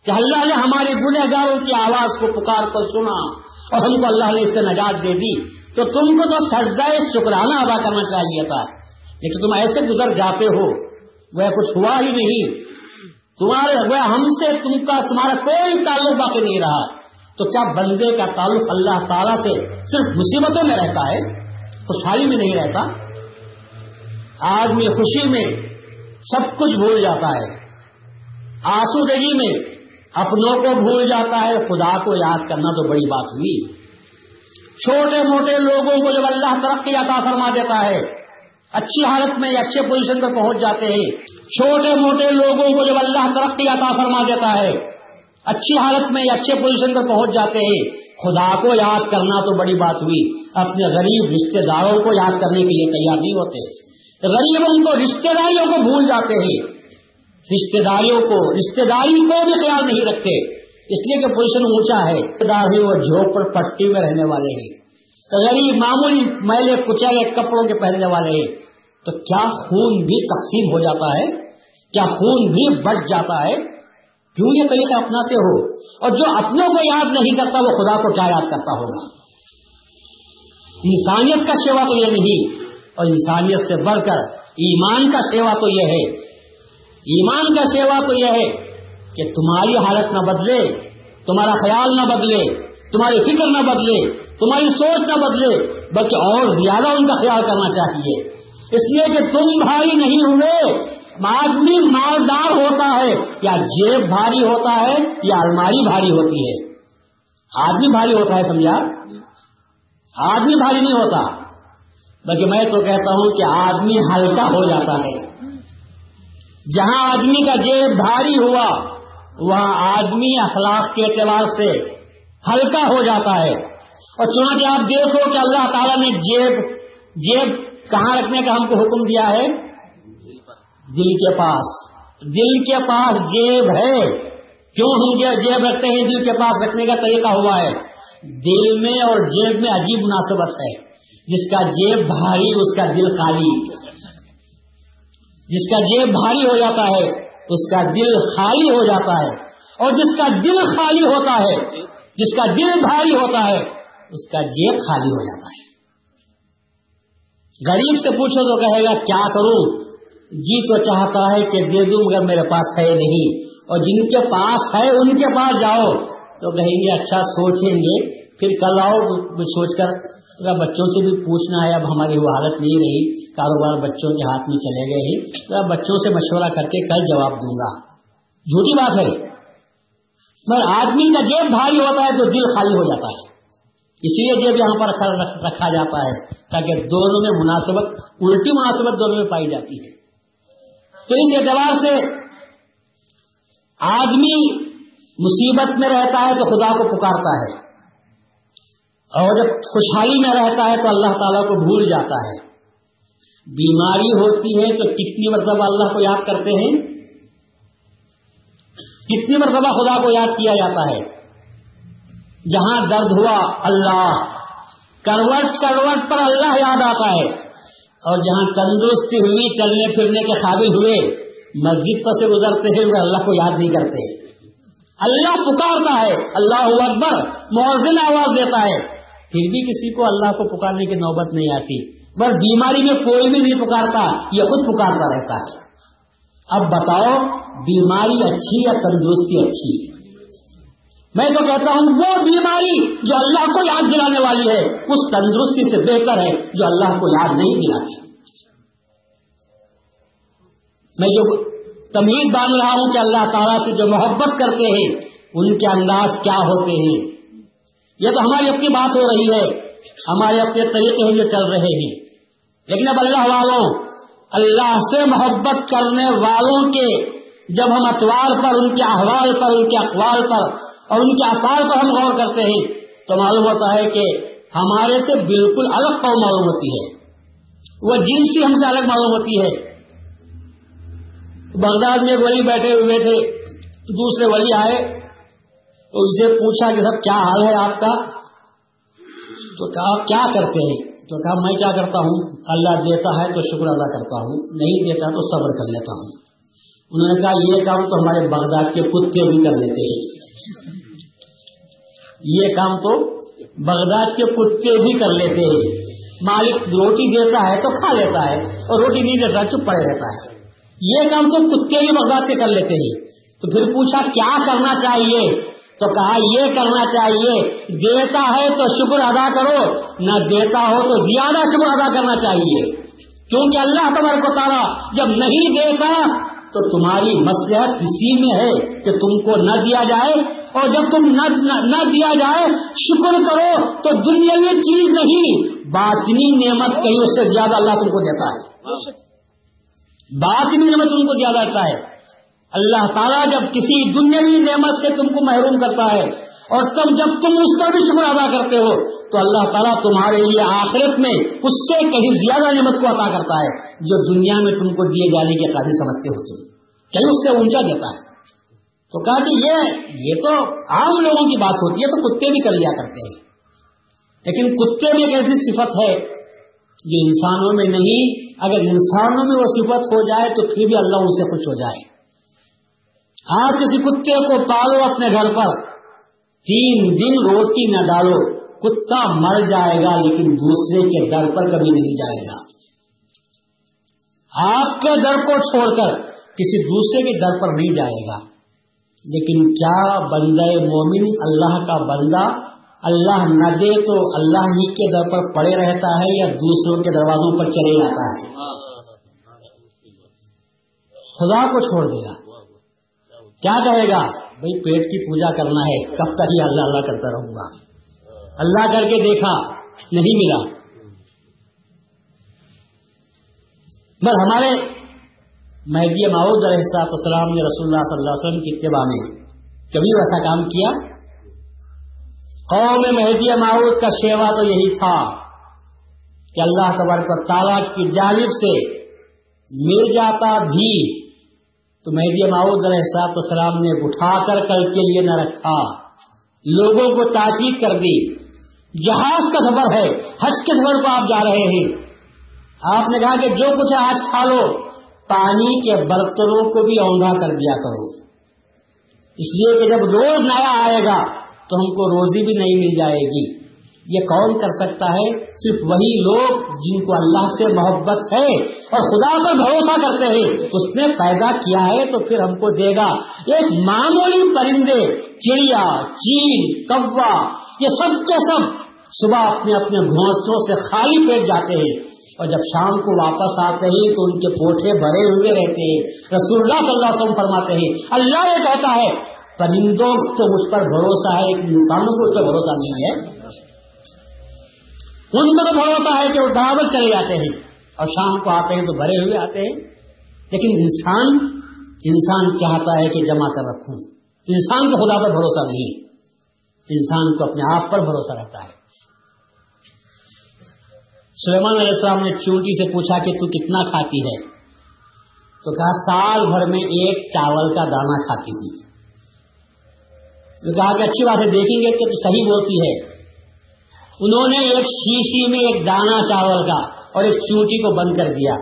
کہ اللہ نے ہمارے گنہ گاروں کی آواز کو پکار کر سنا اور ہم کو اللہ نے اس سے نجات دے دی۔ تو تم کو تو سجدہ شکرانہ ادا کرنا چاہیے تھا۔ لیکن تم ایسے گزر جاتے ہو، وہ کچھ ہوا ہی نہیں۔ تمہارے وہ ہم سے تم کا تمہارا کوئی تعلق باقی نہیں رہا۔ تو کیا بندے کا تعلق اللہ تعالیٰ سے صرف مصیبتوں میں رہتا ہے؟ خوشحالی میں نہیں رہتا؟ آدمی خوشی میں سب کچھ بھول جاتا ہے۔ آسودگی میں اپنوں کو بھول جاتا ہے۔ خدا کو یاد کرنا تو بڑی بات ہوئی۔ چھوٹے موٹے لوگوں کو جب اللہ ترقی عطا فرما دیتا ہے، اچھی حالت میں اچھے پوزیشن پر پہنچ جاتے ہیں۔ چھوٹے موٹے لوگوں کو جب اللہ ترقی عطا فرما دیتا ہے، اچھی حالت میں اچھے پوزیشن پر پہنچ جاتے ہیں، خدا کو یاد کرنا تو بڑی بات ہوئی۔ اپنے غریب رشتے داروں کو یاد کرنے کے لیے تیار نہیں ہوتے۔ غریبوں کو رشتے داریوں کو بھول جاتے ہیں۔ رشتے داریوں کو رشتے داری کو بھی خیال نہیں رکھتے۔ اس لیے کہ پوزیشن اونچا ہے۔ رشتے دار وہ جھوپڑ پٹی میں رہنے والے ہیں۔ غریب معمولی میلے کچالے کپڑوں کے پہننے والے ہیں۔ تو کیا خون بھی تقسیم ہو جاتا ہے؟ کیا خون بھی بٹ جاتا ہے؟ کیوں یہ طریقہ اپناتے ہو؟ اور جو اپنوں کو یاد نہیں کرتا، وہ خدا کو کیا یاد کرتا ہوگا؟ انسانیت کا سیوا تو یہ نہیں۔ اور انسانیت سے بڑھ کر ایمان کا سیوا تو یہ ہے۔ ایمان کا سیوا تو یہ ہے کہ تمہاری حالت نہ بدلے، تمہارا خیال نہ بدلے، تمہاری فکر نہ بدلے، تمہاری سوچ نہ بدلے، بلکہ اور زیادہ ان کا خیال کرنا چاہیے۔ اس لیے کہ تم بھاری نہیں ہوئے، آدمی مالدار ہوتا ہے، یا جیب بھاری ہوتا ہے، یا الماری بھاری ہوتی ہے۔ آدمی بھاری ہوتا ہے، سمجھا؟ آدمی بھاری نہیں ہوتا۔ بلکہ میں تو کہتا ہوں کہ آدمی ہلکا ہو جاتا ہے۔ جہاں آدمی کا جیب بھاری ہوا، وہاں آدمی اخلاق کے اعتبار سے ہلکا ہو جاتا ہے۔ اور چنانچہ آپ دیکھو کہ اللہ تعالیٰ نے جیب جیب کہاں رکھنے کا ہم کو حکم دیا ہے؟ دل کے پاس۔ دل کے پاس جیب ہے۔ کیوں ہم جیب رکھتے ہیں؟ دل کے پاس رکھنے کا طریقہ ہوا ہے۔ دل میں اور جیب میں عجیب مناسبت ہے۔ جس کا جیب بھاری، اس کا دل خالی۔ جس کا جیب بھاری ہو جاتا ہے، اس کا دل خالی ہو جاتا ہے۔ اور جس کا دل خالی ہوتا ہے، جس کا دل بھاری ہوتا ہے، اس کا جیب خالی ہو جاتا ہے۔ غریب سے پوچھو تو کہے گا، کیا کروں؟ جی تو چاہتا ہے کہ دے دوں، مگر میرے پاس ہے نہیں۔ اور جن کے پاس ہے، ان کے پاس جاؤ۔ تو کہیں گے اچھا سوچیں گے۔ پھر کل آؤ، سوچ کر بچوں سے بھی پوچھنا ہے، اب ہماری وہ حالت نہیں رہی، کاروبار بچوں کے ہاتھ میں چلے گئے ہی بچوں سے مشورہ کر کے کل جواب دوں گا۔ جھوٹی بات ہے۔ مگر آدمی کا جیب بھاری ہوتا ہے تو دل خالی ہو جاتا ہے۔ اسی لیے جیب یہاں پر رکھا جاتا ہے، تاکہ دونوں میں مناسبت، الٹی مناسبت دونوں میں پائی جاتی ہے۔ تو اس اعتبار سے آدمی مصیبت میں رہتا ہے تو خدا کو پکارتا ہے۔ اور جب خوشحالی میں رہتا ہے تو اللہ تعالیٰ کو بھول جاتا ہے۔ بیماری ہوتی ہے تو کتنی مرتبہ اللہ کو یاد کرتے ہیں؟ کتنی مرتبہ خدا کو یاد کیا جاتا ہے؟ جہاں درد ہوا اللہ، کروٹ کروٹ پر اللہ یاد آتا ہے۔ اور جہاں تندرستی ہوئی چلنے پھرنے کے قابل ہوئے، مسجد پر سے گزرتے ہیں وہ اللہ کو یاد نہیں کرتے۔ اللہ پکارتا ہے، اللہ اکبر موزن آواز دیتا ہے۔ پھر بھی کسی کو اللہ کو پکارنے کی نوبت نہیں آتی۔ بس بیماری میں کوئی بھی نہیں پکارتا، یہ خود پکارتا رہتا ہے۔ اب بتاؤ، بیماری اچھی یا تندرستی اچھی؟ میں تو کہتا ہوں، وہ بیماری جو اللہ کو یاد دلانے والی ہے، اس تندرستی سے بہتر ہے جو اللہ کو یاد نہیں دلاتی۔ میں جو تمید باندھ رہا ہوں کہ اللہ تعالیٰ سے جو محبت کرتے ہیں، ان کے انداز کیا ہوتے ہیں؟ یہ تو ہماری اپنی بات ہو رہی ہے۔ ہمارے اپنے طریقے ہیں جو چل رہے ہیں۔ لیکن اب اللہ والوں، اللہ سے محبت کرنے والوں کے جب ہم اتوار پر، ان کے احوال پر، ان کے اقوال پر اور ان کے آثار پر ہم غور کرتے ہیں، تو معلوم ہوتا ہے کہ ہمارے سے بالکل الگ قوم معلوم ہوتی ہے۔ وہ جنسی ہم سے الگ معلوم ہوتی ہے۔ بغداد میں ایک ولی بیٹھے ہوئے تھے، دوسرے ولی آئے۔ تو اسے پوچھا کہ سب کیا حال ہے آپ کا؟ تو کہا، آپ کیا کرتے ہیں؟ تو کہا، میں کیا کرتا ہوں؟ اللہ دیتا ہے تو شکر ادا کرتا ہوں، نہیں دیتا تو صبر کر لیتا ہوں۔ انہوں نے کہا، یہ کام تو ہمارے بغداد کے کتے بھی کر لیتے ہیں۔ یہ کام تو بغداد کے کتے بھی کر لیتے ہیں۔ مالک روٹی دیتا ہے تو کھا لیتا ہے اور روٹی نہیں دیتا چپ پڑے رہتا ہے۔ یہ کام تو کتے بھی بغداد کے کر لیتے ہیں۔ تو پھر پوچھا، کیا کرنا چاہیے؟ تو کہا، یہ کرنا چاہیے۔ دیتا ہے تو شکر ادا کرو، نہ دیتا ہو تو زیادہ شکر ادا کرنا چاہیے۔ کیونکہ اللہ تبارک و تعالیٰ جب نہیں دیتا تو تمہاری مسلحت اسی میں ہے کہ تم کو نہ دیا جائے۔ اور جب تم نہ دیا جائے، شکر کرو تو دنیا یہ چیز نہیں، باطنی نعمت کہیں اس سے زیادہ اللہ تم کو دیتا ہے۔ باطنی نعمت تم کو زیادہ دیتا ہے۔ اللہ تعالیٰ جب کسی دنیاوی نعمت سے تم کو محروم کرتا ہے اور تب جب تم اس کا بھی شکر ادا کرتے ہو، تو اللہ تعالیٰ تمہارے لیے آخرت میں اس سے کہیں زیادہ نعمت کو عطا کرتا ہے، جو دنیا میں تم کو دیے جانے کے قابل سمجھتے ہو تم۔ کہیں اس سے اونچا دیتا ہے۔ تو کہا کہ یہ یہ تو عام لوگوں کی بات ہوتی ہے، تو کتے بھی کر لیا کرتے ہیں۔ لیکن کتے میں ایک ایسی صفت ہے جو انسانوں میں نہیں، اگر انسانوں میں وہ صفت ہو جائے تو پھر بھی اللہ ان سے خوش ہو جائے۔ آپ کسی کتے کو پالو اپنے گھر پر۔ تین دن روٹی نہ ڈالو، کتا مر جائے گا لیکن دوسرے کے در پر کبھی نہیں جائے گا۔ آپ کے در کو چھوڑ کر کسی دوسرے کے در پر نہیں جائے گا۔ لیکن کیا بندہ مومن اللہ کا بندہ، اللہ نہ دے تو اللہ ہی کے در پر پڑے رہتا ہے یا دوسروں کے دروازوں پر چلے جاتا ہے؟ خدا کو چھوڑ دے گا۔ کیا کہے گا؟ بھائی پیٹ کی پوجا کرنا ہے، کب تک ہی اللہ اللہ کرتا رہوں گا؟ اللہ کر کے دیکھا، نہیں ملا۔ مگر ہمارے مہدی معود علیہ السلام نے رسول اللہ صلی اللہ علیہ وسلم کی اتباع میں کبھی ویسا کام کیا؟ قوم مہدی معود کا شیوا تو یہی تھا کہ اللہ تبارک تعالیٰ کی جانب سے مل جاتا بھی تو مہدی معود علیہ صاحب السلام نے اٹھا کر کل کے لیے نہ رکھا۔ لوگوں کو تاکید کر دی۔ جہاز کا سفر ہے، حج کے سفر کو آپ جا رہے ہیں۔ آپ نے کہا کہ جو کچھ آج کھا لو، پانی کے برتنوں کو بھی اونگا کر دیا کرو۔ اس لیے کہ جب روز نیا آئے گا تو ہم کو روزی بھی نہیں مل جائے گی۔ یہ کون کر سکتا ہے؟ صرف وہی لوگ جن کو اللہ سے محبت ہے اور خدا پر بھروسہ کرتے ہیں۔ اس نے پیدا کیا ہے تو پھر ہم کو دے گا۔ ایک معمولی پرندے، چڑیا، چیل، کوا، یہ سب کے سب صبح اپنے اپنے گھونسلوں سے خالی پیٹ جاتے ہیں۔ اور جب شام کو واپس آتے ہیں تو ان کے پوٹے بھرے ہوئے رہتے ہیں۔ رسول اللہ صلی اللہ علیہ وسلم فرماتے ہیں، اللہ یہ کہتا ہے، پرندوں تو مجھ پر بھروسہ ہے انسانوں کو اس پر بھروسہ نہیں ہے۔ ان کو تو بھروسہ ہے کہ وہ برابر چلے جاتے ہیں اور شام کو آتے ہیں تو بھرے ہوئے آتے ہیں۔ لیکن انسان انسان چاہتا ہے کہ جمع کر رکھوں۔ انسان کو خدا پر بھروسہ نہیں۔ انسان کو اپنے آپ پر بھروسہ رہتا ہے۔ سلیمان علیہ السلام نے چونٹی سے پوچھا کہ تو کتنا کھاتی ہے؟ تو کہا، سال بھر میں ایک چاول کا دانا کھاتی ہوں۔ تو کہا کہ اچھی بات ہے، دیکھیں گے کہ تو صحیح بولتی ہے۔ انہوں نے ایک شیشی میں ایک دانا چاول کا اور ایک چونٹی کو بند کر دیا۔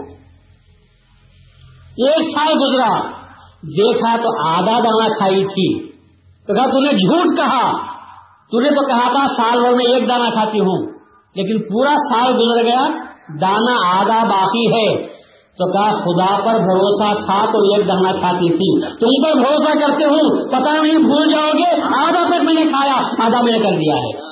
ایک سال گزرا۔ دیکھا تو آدھا دانا کھائی تھی۔ تو کہا تھی جھوٹ کہا۔ تو نے تو کہا تھا، سال بھر میں ایک دانا کھاتی ہوں۔ لیکن پورا سال گزر گیا دانا آدھا باقی ہے۔ تو کہا، خدا پر بھروسہ تھا تو ایک دانا کھاتی تھی۔ تم پر بھروسہ کرتے ہوں پتا نہیں، بھول جاؤ گے، آدھا تک میں نے کھایا، آدھا میں نے کر دیا ہے۔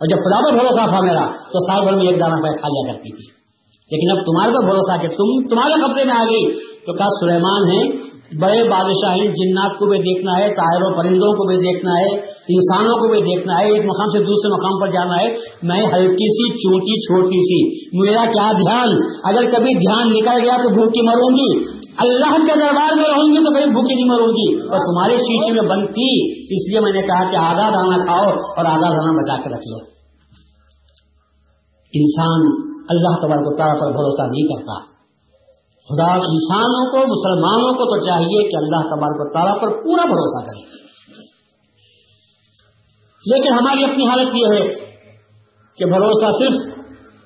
اور جب خدا پر بھروسہ تھا میرا، تو سال بھر میں ایک دانا پہ کھا لیا کرتی تھی۔ لیکن اب تمہارے پر بھروسہ کہ تم تمہارے قبضے میں آ گئی۔ تو کہا، سلیمان ہے، بڑے بادشاہ جنات کو بھی دیکھنا ہے و پرندوں کو بھی دیکھنا ہے، انسانوں کو بھی دیکھنا ہے، ایک مقام سے دوسرے مقام پر جانا ہے۔ میں ہلکی سی چوٹی چھوٹی سی، میرا کیا دھیان؟ اگر کبھی دھیان نکل گیا تو بھوکی مروں گی۔ اللہ کے دربار میں رہوں گی تو کبھی بھوکی نہیں مروں گی اور تمہاری شیشی میں بند تھی، اس لیے میں نے کہا کہ آدھا دانا کھاؤ اور آدھا دانا بچا کے رکھ لو۔ انسان اللہ تبارک تعالیٰ پر بھروسہ نہیں کرتا۔ خدا انسانوں کو، مسلمانوں کو تو چاہیے کہ اللہ تبارک تعالیٰ پر پورا بھروسہ کرے۔ لیکن ہماری اپنی حالت یہ ہے کہ بھروسہ صرف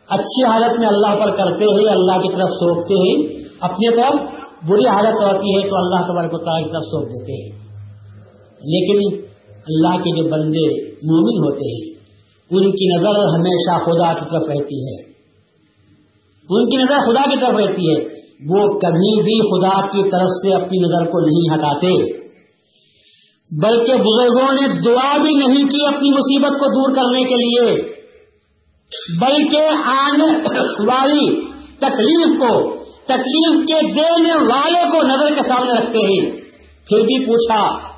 اچھی حالت میں اللہ پر کرتے ہیں، اللہ کی طرف سوکھتے ہیں اپنی طرف بری حالت ہوتی ہے تو اللہ تبارک تعالیٰ کی طرف سونپ دیتے ہیں۔ لیکن اللہ کے جو بندے مومن ہوتے ہیں، ان کی نظر ہمیشہ خدا کی طرف رہتی ہے۔ ان کی نظر خدا کی طرف رہتی ہے۔ وہ کبھی بھی خدا کی طرف سے اپنی نظر کو نہیں ہٹاتے۔ بلکہ بزرگوں نے دعا بھی نہیں کی اپنی مصیبت کو دور کرنے کے لیے۔ بلکہ آنے والی تکلیف کو تکلیف کے دینے والے کو نظر کے سامنے رکھتے ہیں۔ پھر بھی پوچھا،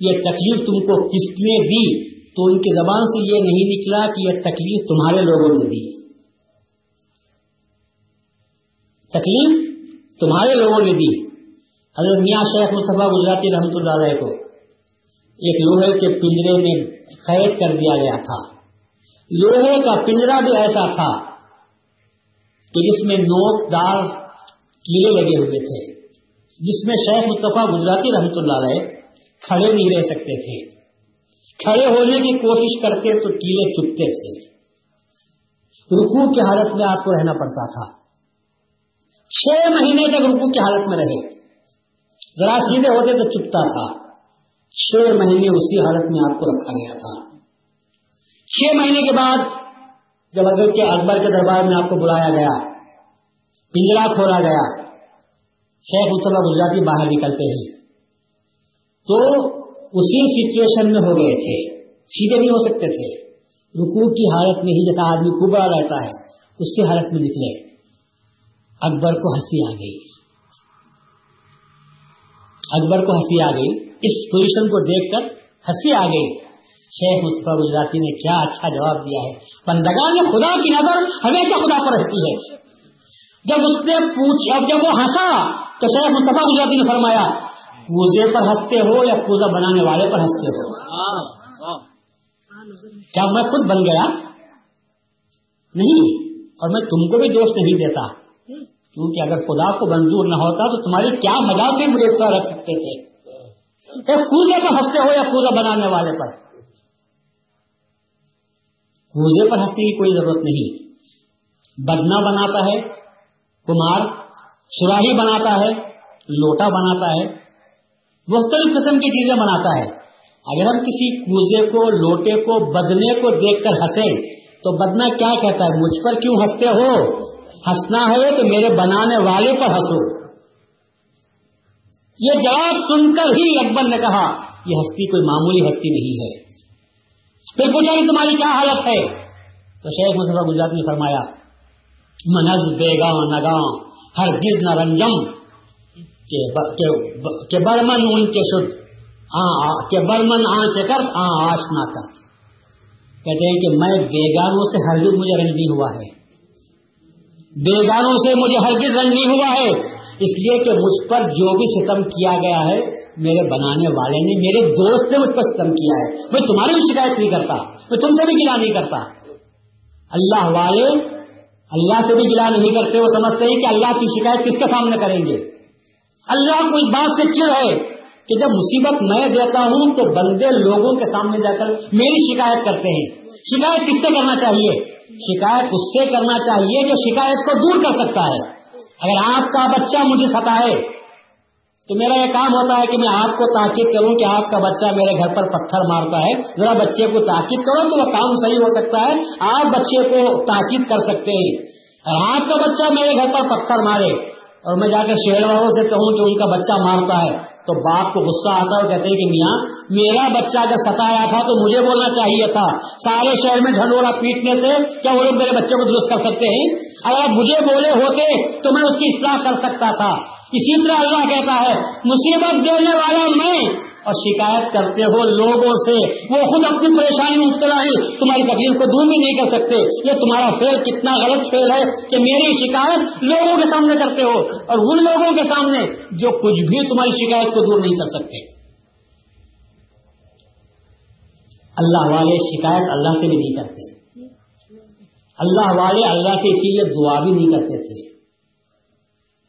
یہ تکلیف تم کو کس نے دی؟ تو ان کی زبان سے یہ نہیں نکلا کہ یہ تکلیف تمہارے لوگوں نے دی۔ تکلیف تمہارے لوگوں نے دی۔ حضرت میاں شیخ مصطفیٰ گجراتی رحمت اللہ علیہ کو۔ ایک لوہے کے پنجرے میں قید کر دیا گیا تھا۔ لوہے کا پنجرا بھی ایسا تھا کہ جس میں نوک دار کیڑے لگے ہوئے تھے، جس میں شیخ مصطفیٰ گجراتی رحمت اللہ علیہ کھڑے نہیں رہ سکتے تھے۔ کھڑے ہونے کی کوشش کرتے تو کیڑے چپتے تھے۔ رکوع کی حالت میں آپ کو رہنا پڑتا تھا۔ چھ مہینے تک رکو کی حالت میں رہے۔ ذرا سیدھے ہوتے تو چپتا تھا۔ چھ مہینے اسی حالت میں آپ کو رکھا گیا تھا۔ چھ مہینے کے بعد جب اگر کے اکبر کے دربار میں آپ کو بلایا گیا پنجرا کھولا گیا۔ شیخ مصطفیٰ گجراتی باہر نکلتے ہیں۔ تو اسی سچویشن میں ہو گئے تھے۔ سیدھے نہیں ہو سکتے تھے۔ رکو کی حالت میں ہی جیسا آدمی کبڑا رہتا ہے اسی حالت میں نکلے۔ اکبر کو ہنسی آ گئی۔ اکبر کو ہنسی آ گئی۔ اس پوزیشن کو دیکھ کر ہنسی آ گئی۔ شیخ مصطفیٰ گجراتی نے کیا اچھا جواب دیا ہے۔ بندگان خدا کی نظر ہمیشہ خدا پر رہتی ہے۔ جب اس نے پوچھ اب جب وہ ہنسا تو شیخ مصطفیٰ گجراتی نے فرمایا پوزے پر ہنستے ہو یا پوزا بنانے والے پر ہنستے ہو؟ کیا میں خود بن گیا؟ نہیں، اور میں تم کو بھی دوست نہیں دیتا۔ کیونکہ اگر خدا کو منظور نہ ہوتا تو تمہاری کیا مزاق بھی مجھے رکھ سکتے تھے؟ کوزے پر ہنستے ہو یا کوزا بنانے والے پر؟ کوزے پر ہنسنے کی کوئی ضرورت نہیں۔ بدنا بناتا ہے کمار سراہی بناتا ہے، لوٹا بناتا ہے، مختلف قسم کی چیزیں بناتا ہے۔ اگر ہم کسی کوزے کو، لوٹے کو، بدنے کو دیکھ کر ہنسے تو بدنا کیا کہتا ہے؟ مجھ پر کیوں ہنستے ہو؟ ہنسنا ہے تو میرے بنانے والے پر ہنسو۔ یہ جواب سن کر ہی اکبر نے کہا، یہ ہستی کوئی معمولی ہستی نہیں ہے۔ پھر پوچھا کہ تمہاری کیا حالت ہے؟ تو شیخ مصطفیٰ گجرات نے فرمایا منز بیگا نگاں، ہر گز نہ رنجم کہ برمن ان کے شدھ کہ برمن آنچ کر آش نہ کر کہتے ہیں کہ میں بیگانوں سے ہرگز مجھے رنج نہیں ہوا ہے۔ بیگانوں سے مجھے ہرگز رنج نہیں ہوا ہے۔ اس لیے کہ مجھ پر جو بھی ستم کیا گیا ہے، میرے بنانے والے نے میرے دوست نے مجھ پر ستم کیا ہے۔ میں تمہاری بھی شکایت نہیں کرتا، میں تم سے بھی گلا نہیں کرتا۔ اللہ والے اللہ سے بھی گلا نہیں کرتے، وہ سمجھتے ہیں کہ اللہ کی شکایت کس کے سامنے کریں گے؟ اللہ کو اس بات سے چڑ ہے کہ جب مصیبت میں دیتا ہوں تو بندے لوگوں کے سامنے جا کر میری شکایت کرتے ہیں۔ شکایت کس سے کرنا چاہیے؟ شکایت اس سے کرنا چاہیے جو شکایت کو دور کر سکتا ہے۔ اگر آپ کا بچہ مجھے ستا ہے تو میرا یہ کام ہوتا ہے کہ میں آپ کو تاکید کروں کہ آپ کا بچہ میرے گھر پر پتھر مارتا ہے۔ ذرا بچے کو تاکید کرو تو وہ کام صحیح ہو سکتا ہے۔ آپ بچے کو تاکید کر سکتے ہیں۔ اور آپ کا بچہ میرے گھر پر پتھر مارے اور میں جا کر شہر والوں سے کہوں کہ ان کا بچہ مارتا ہے تو باپ کو غصہ آتا ہے اور کہتے ہیں کہ میاں، میرا بچہ اگر ستایا تھا تو مجھے بولنا چاہیے تھا۔ سارے شہر میں ڈھنڈورا پیٹنے سے، کیا وہ لوگ میرے بچے کو درست کر سکتے ہیں؟ اگر آپ مجھے بولے ہوتے تو میں اس کی اصلاح کر سکتا تھا۔ اسی طرح اللہ کہتا ہے، مصیبت دینے والا میں، اور شکایت کرتے ہو لوگوں سے، وہ خود اپنی پریشانی مبتلا ہے تمہاری تکلیف کو دور بھی نہیں کر سکتے، یہ تمہارا فیل کتنا غلط فیل ہے کہ میری شکایت لوگوں کے سامنے کرتے ہو، اور ان لوگوں کے سامنے جو کچھ بھی تمہاری شکایت کو دور نہیں کر سکتے۔ اللہ والے شکایت اللہ سے بھی نہیں کرتے۔ اللہ والے اللہ سے اسی لیے دعا بھی نہیں کرتے تھے۔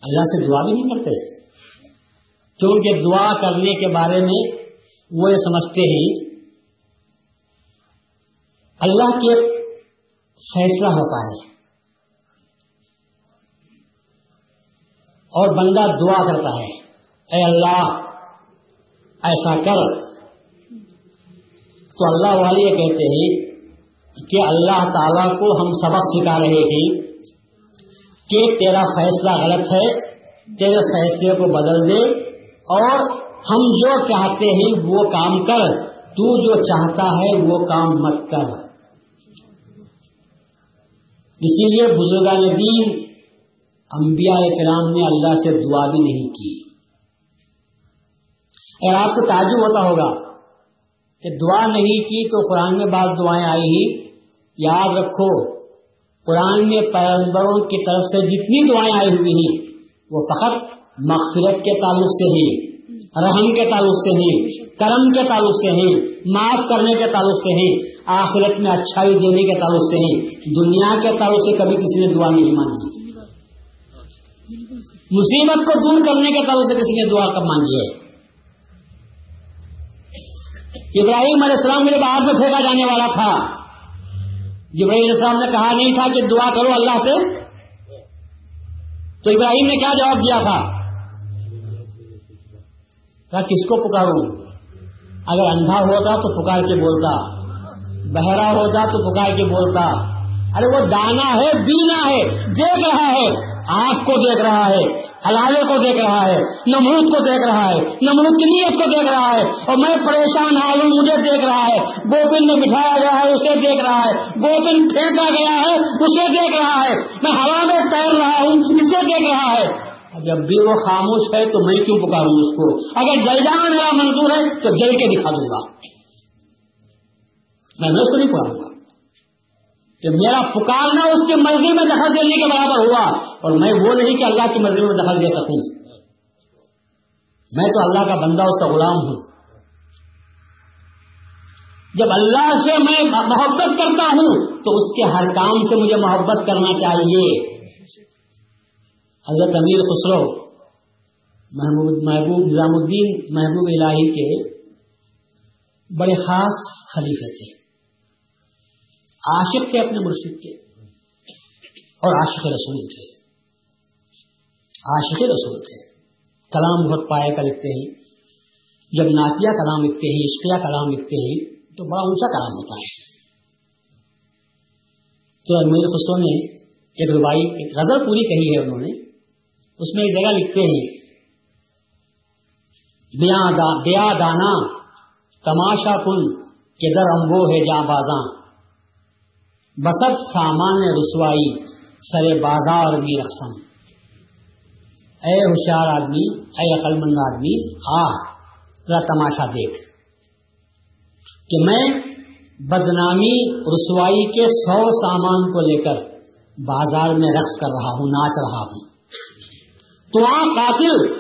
اللہ سے دعا بھی نہیں کرتے۔ کیونکہ دعا کرنے کے بارے میں وہ یہ سمجھتے ہیں، اللہ کے فیصلہ ہوتا ہے۔ اور بندہ دعا کرتا ہے، اے اللہ، ایسا کر۔ تو اللہ والے یہ کہتے ہیں کہ اللہ تعالی کو ہم سبق سکھا رہے ہیں۔ کہ تیرا فیصلہ غلط ہے، تیرے فیصلے کو بدل دے اور ہم جو چاہتے ہیں وہ کام کر، تو جو چاہتا ہے وہ کام مت کر۔ اسی لیے بزرگان دین، انبیاء کرام نے اللہ سے دعا بھی نہیں کی۔ اگر آپ کو تعجب ہوتا ہوگا کہ دعا نہیں کی تو قرآن میں بعض دعائیں آئی ہی یاد رکھو قرآن میں پیغمبروں کی طرف سے جتنی دعائیں آئی ہوئی ہیں، وہ فقط مغفرت کے تعلق سے ہی رحم کے تعلق سے ہی کرم کے تعلق سے ہی معاف کرنے کے تعلق سے ہی آخرت میں اچھائی دینے کے تعلق سے ہی دنیا کے تعلق سے کبھی کسی نے دعا نہیں مانگی۔ مصیبت کو دور کرنے کے تعلق سے کسی نے دعا کب مانگی ہے؟ ابراہیم علیہ السلام میرے بعد میں پھینکا جانے والا تھا۔ جبرائیل علیہ السلام نے کہا نہیں تھا کہ دعا کرو اللہ سے۔ تو ابراہیم نے کیا جواب دیا تھا؟ کس کو پکاروں؟ اگر اندھا ہوتا تو پکار کے بولتا، بہرا ہوتا تو پکار کے بولتا۔ ارے، وہ دانا ہے، بینا ہے، دیکھ رہا ہے۔ آنکھ کو دیکھ رہا ہے ہلالے کو دیکھ رہا ہے، نمرود کو دیکھ رہا ہے، نمرود کی نیت کو دیکھ رہا ہے اور میں پریشان حال ہوں مجھے دیکھ رہا ہے۔ گوبند میں بٹھایا گیا ہے، اسے دیکھ رہا ہے۔ گوبند پھینکا گیا ہے، اسے دیکھ رہا ہے۔ میں ہوا میں تیر رہا ہوں، اسے دیکھ رہا ہے۔ جب بھی وہ خاموش ہے تو میں کیوں پکاروں اس کو؟ اگر جل جانا میرا منظور ہے تو جل کے دکھا دوں گا۔ میں اس کو نہیں پکاروں گا۔ کہ میرا پکارنا اس کی مرضی میں دخل دینے کے برابر ہوا اور میں وہ نہیں کہ اللہ کی مرضی میں دخل دے سکوں۔ میں تو اللہ کا بندہ، اس کا غلام ہوں۔ جب اللہ سے میں محبت کرتا ہوں، تو اس کے ہر کام سے مجھے محبت کرنا چاہیے۔ حضرت امیر خسرو محبوب محبوب نظام الدین، محبوب الہی کے بڑے خاص خلیفے تھے۔ عاشق تھے اپنے مرشد کے اور عاشق رسول تھے۔ عاشق رسول تھے۔ کلام بہت پائے کا لکھتے ہیں۔ جب ناتیہ کلام لکھتے ہیں، عشقیہ کلام لکھتے ہیں، تو بڑا اونچا کلام ہوتا ہے۔ تو میرے خسرو نے ایک ربائی ایک غزل پوری کہی ہے انہوں نے۔ اس میں ایک جگہ لکھتے ہیں، بیا دانا، تماشا کن کے در امبو ہے جاں بازاں۔ بسط سامان رسوائی، سر بازار بھی رقصم اے ہوشیار آدمی، اے عقل مند آدمی، آ، ذرا تماشا دیکھ۔ کہ میں بدنامی رسوائی کے سو سامان کو لے کر بازار میں رقص کر رہا ہوں، ناچ رہا ہوں۔ تو آ قاتل،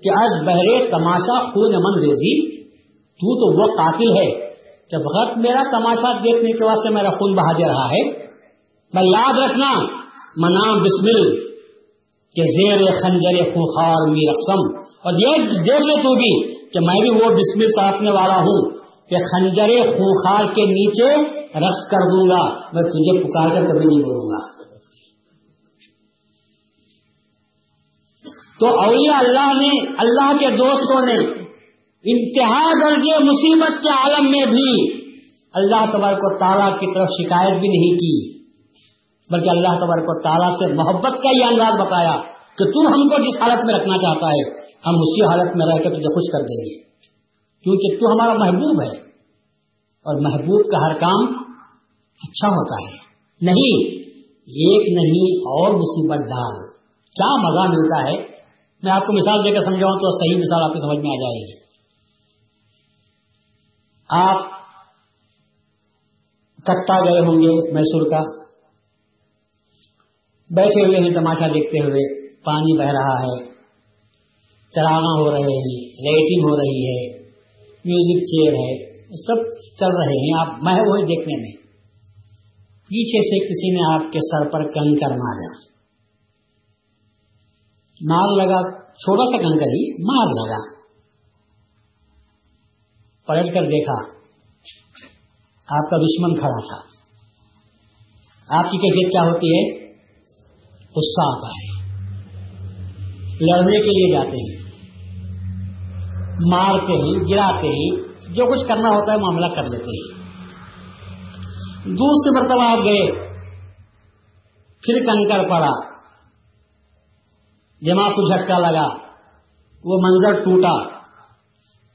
کہ آج بہرے تماشا خون من ریزی۔ تو تو وہ قاتل ہے، کہ بہت میرا تماشا دیکھنے کے واسطے میرا خون بہا دے رہا ہے۔ میں یاد رکھنا، منام بسمل کہ زیر خنجر خونخار می رقصم اور یہ دیکھ لے تو بھی کہ میں بھی وہ بسمل سانپنے والا ہوں کہ خنجر خونخار کے نیچے رقص کر دوں گا، میں تجھے پکار کر کبھی نہیں بولوں گا۔ تو اولیاء اللہ نے، اللہ کے دوستوں نے انتہا درجے مصیبت کے عالم میں بھی اللہ تبارک و تعالیٰ کی طرف شکایت بھی نہیں کی۔ بلکہ اللہ تبارک و تعالیٰ سے محبت کا یہ انداز بتایا کہ تم ہم کو جس حالت میں رکھنا چاہتا ہے، ہم اسی حالت میں رہ کے تجھے خوش کر دیں گے۔ کیونکہ تو ہمارا محبوب ہے۔ اور محبوب کا ہر کام اچھا ہوتا ہے۔ نہیں، ایک نہیں، اور مصیبت ڈال۔ کیا مزہ ملتا ہے؟ میں آپ کو مثال دے کر سمجھاؤں تو صحیح مثال آپ کی سمجھ میں آ جائے گی۔ آپ کٹا گئے ہوں گے میسور کا۔ بیٹھے ہوئے ہیں تماشا دیکھتے ہوئے، پانی بہ رہا ہے، چراغاں ہو رہے ہیں، لائٹنگ ہو رہی ہے، میوزک چیئر ہے، سب چل رہے ہیں، آپ میں وہی دیکھنے میں۔ پیچھے سے کسی نے آپ کے سر پر کنکر مارا۔ مار لگا، چھوٹا سا کنکر ہی مار لگا۔ پلٹ کر دیکھا، آپ کا دشمن کھڑا تھا۔ آپ کی کیفیت کیا ہوتی ہے؟ غصہ آتا ہے لڑنے کے لیے جاتے ہیں۔ مارتے ہیں، گراتے ہیں۔ جو کچھ کرنا ہوتا ہے معاملہ کر لیتے ہیں۔ دوسری مرتبہ آپ گئے۔ پھر کنکر پڑا۔ دماغ کو جھٹکا لگا۔ وہ منظر ٹوٹا۔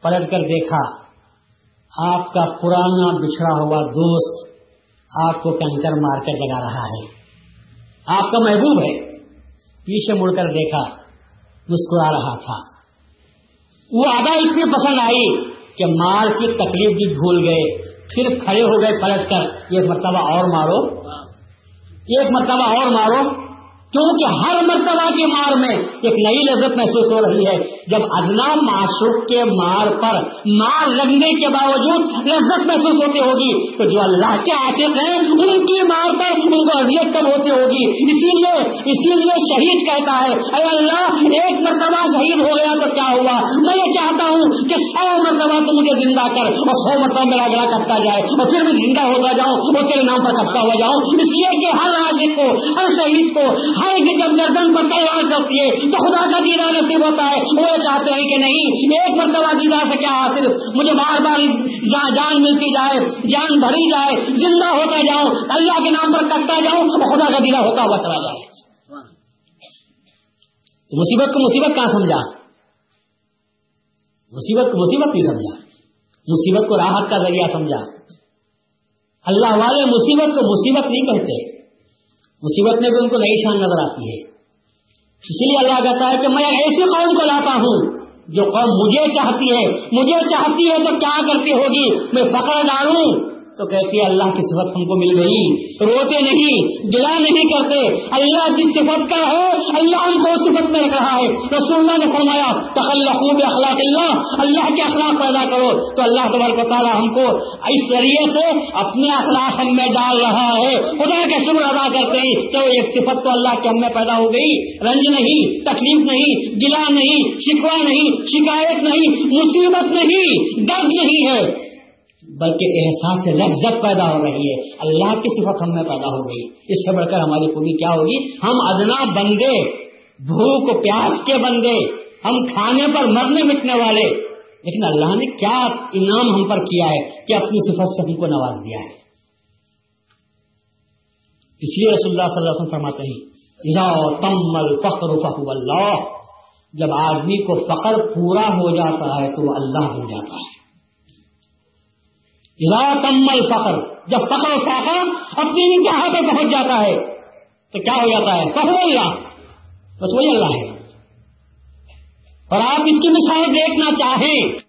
پلٹ کر دیکھا۔ آپ کا پرانا بچھڑا ہوا دوست آپ کو کنکر مار کر لگا رہا ہے۔ آپ کا محبوب ہے۔ پیچھے مڑ کر دیکھا، مسکرا رہا تھا۔ وہ آدھا اتنی پسند آئی کہ مار کی تکلیف بھی بھول گئے۔ پھر کھڑے ہو گئے پلٹ کر۔ ایک مرتبہ اور مارو۔ ایک مرتبہ اور مارو۔ کیونکہ ہر مرتبہ کی مار میں ایک نئی لذت محسوس ہو رہی ہے۔ جب ادنا معشوق کے مار پر مار لگنے کے باوجود لذت محسوس ہوتی ہوگی، تو جو اللہ کے عاشق ہیں، ان کی مار پر ان کو اذیت کب ہوتی ہوگی۔ اسی لیے اسی لیے شہید کہتا ہے، اے اللہ، ایک مرتبہ شہید ہو گیا تو کیا ہوا؟ میں یہ چاہتا ہوں کہ سو مرتبہ تو مجھے زندہ کر اور سو مرتبہ میرا گلا کٹتا جائے اور پھر میں زندہ ہوتا جاؤں اور تیرے نام پر کٹتا ہو جاؤں۔ اس لیے کہ ہر عاشق کو، ہر شہید کو ہر کہ جب گردن پر تلوار چلتی ہے تو خدا کا دیدار نصیب ہوتا ہے۔ وہ چاہتے ہیں کہ نہیں، ایک مرتبہ دیدار سے کیا حاصل؟ مجھے بار بار جان ملتی جائے، جان بھری جائے، زندہ ہوتا جاؤں، اللہ کے نام پر کرتا جاؤں اور خدا کا دیدار ہوتا ہوا چلا جائے۔ تو مصیبت کو مصیبت کہاں سمجھا؟ مصیبت کو مصیبت نہیں سمجھا۔ مصیبت کو راحت کا ذریعہ سمجھا۔ اللہ والے مصیبت کو مصیبت نہیں کہتے۔ مصیبت میں بھی ان کو نئی شان نظر آتی ہے۔ اسی لیے اللہ کہتا ہے کہ میں ایسی قوم کو لاتا ہوں جو قوم مجھے چاہتی ہے۔ مجھے چاہتی ہے تو کیا کرتی ہوگی؟ میں پکڑ ڈالوں تو کہتی ہے، اللہ کی صفت ہم کو مل گئی۔ روتے نہیں گلا نہیں کرتے۔ اللہ جس صفت کا ہے، اللہ ان کو صفت میں رکھ رہا ہے۔ رسول اللہ نے فرمایا، تخلقو اخلاق اللہ اللہ کے اخلاق پیدا کرو۔ تو اللہ تبارک تعالیٰ ہم کو اس ذریعے سے اپنے اخلاق ہم میں ڈال رہا ہے۔ خدا کا شکر ادا کرتے ہیں۔ تو ایک صفت تو اللہ کے ہم میں پیدا ہو گئی۔ رنج نہیں، تکلیف نہیں گلا نہیں شکوا نہیں، شکایت نہیں، مصیبت نہیں، درد نہیں ہے۔ بلکہ احساس سے لذت پیدا ہو رہی ہے، اللہ کی صفت ہم میں پیدا ہو گئی۔ اس سے بڑھ کر ہماری خوبی کیا ہوگی؟ ہم ادنا بندے بھوک پیاس کے بندے ہم کھانے پر مرنے مٹنے والے۔ لیکن اللہ نے کیا انعام ہم پر کیا ہے کہ اپنی صفت سے ہم کو نواز دیا ہے؟ اس لیے رسول اللہ صلی اللہ علیہ وسلم فرماتے ہیں تمل فخر فخو اللہ۔ جب آدمی کو فقر پورا ہو جاتا ہے تو وہ اللہ بن جاتا ہے۔ تمل فخر۔ جب فخر و فاقہ اپنی انتہا پہ پہنچ جاتا ہے، تو کیا ہو جاتا ہے؟ فخر اللہ۔ بس وہی اللہ ہے۔ اور آپ اس کی مثال دیکھنا چاہیں،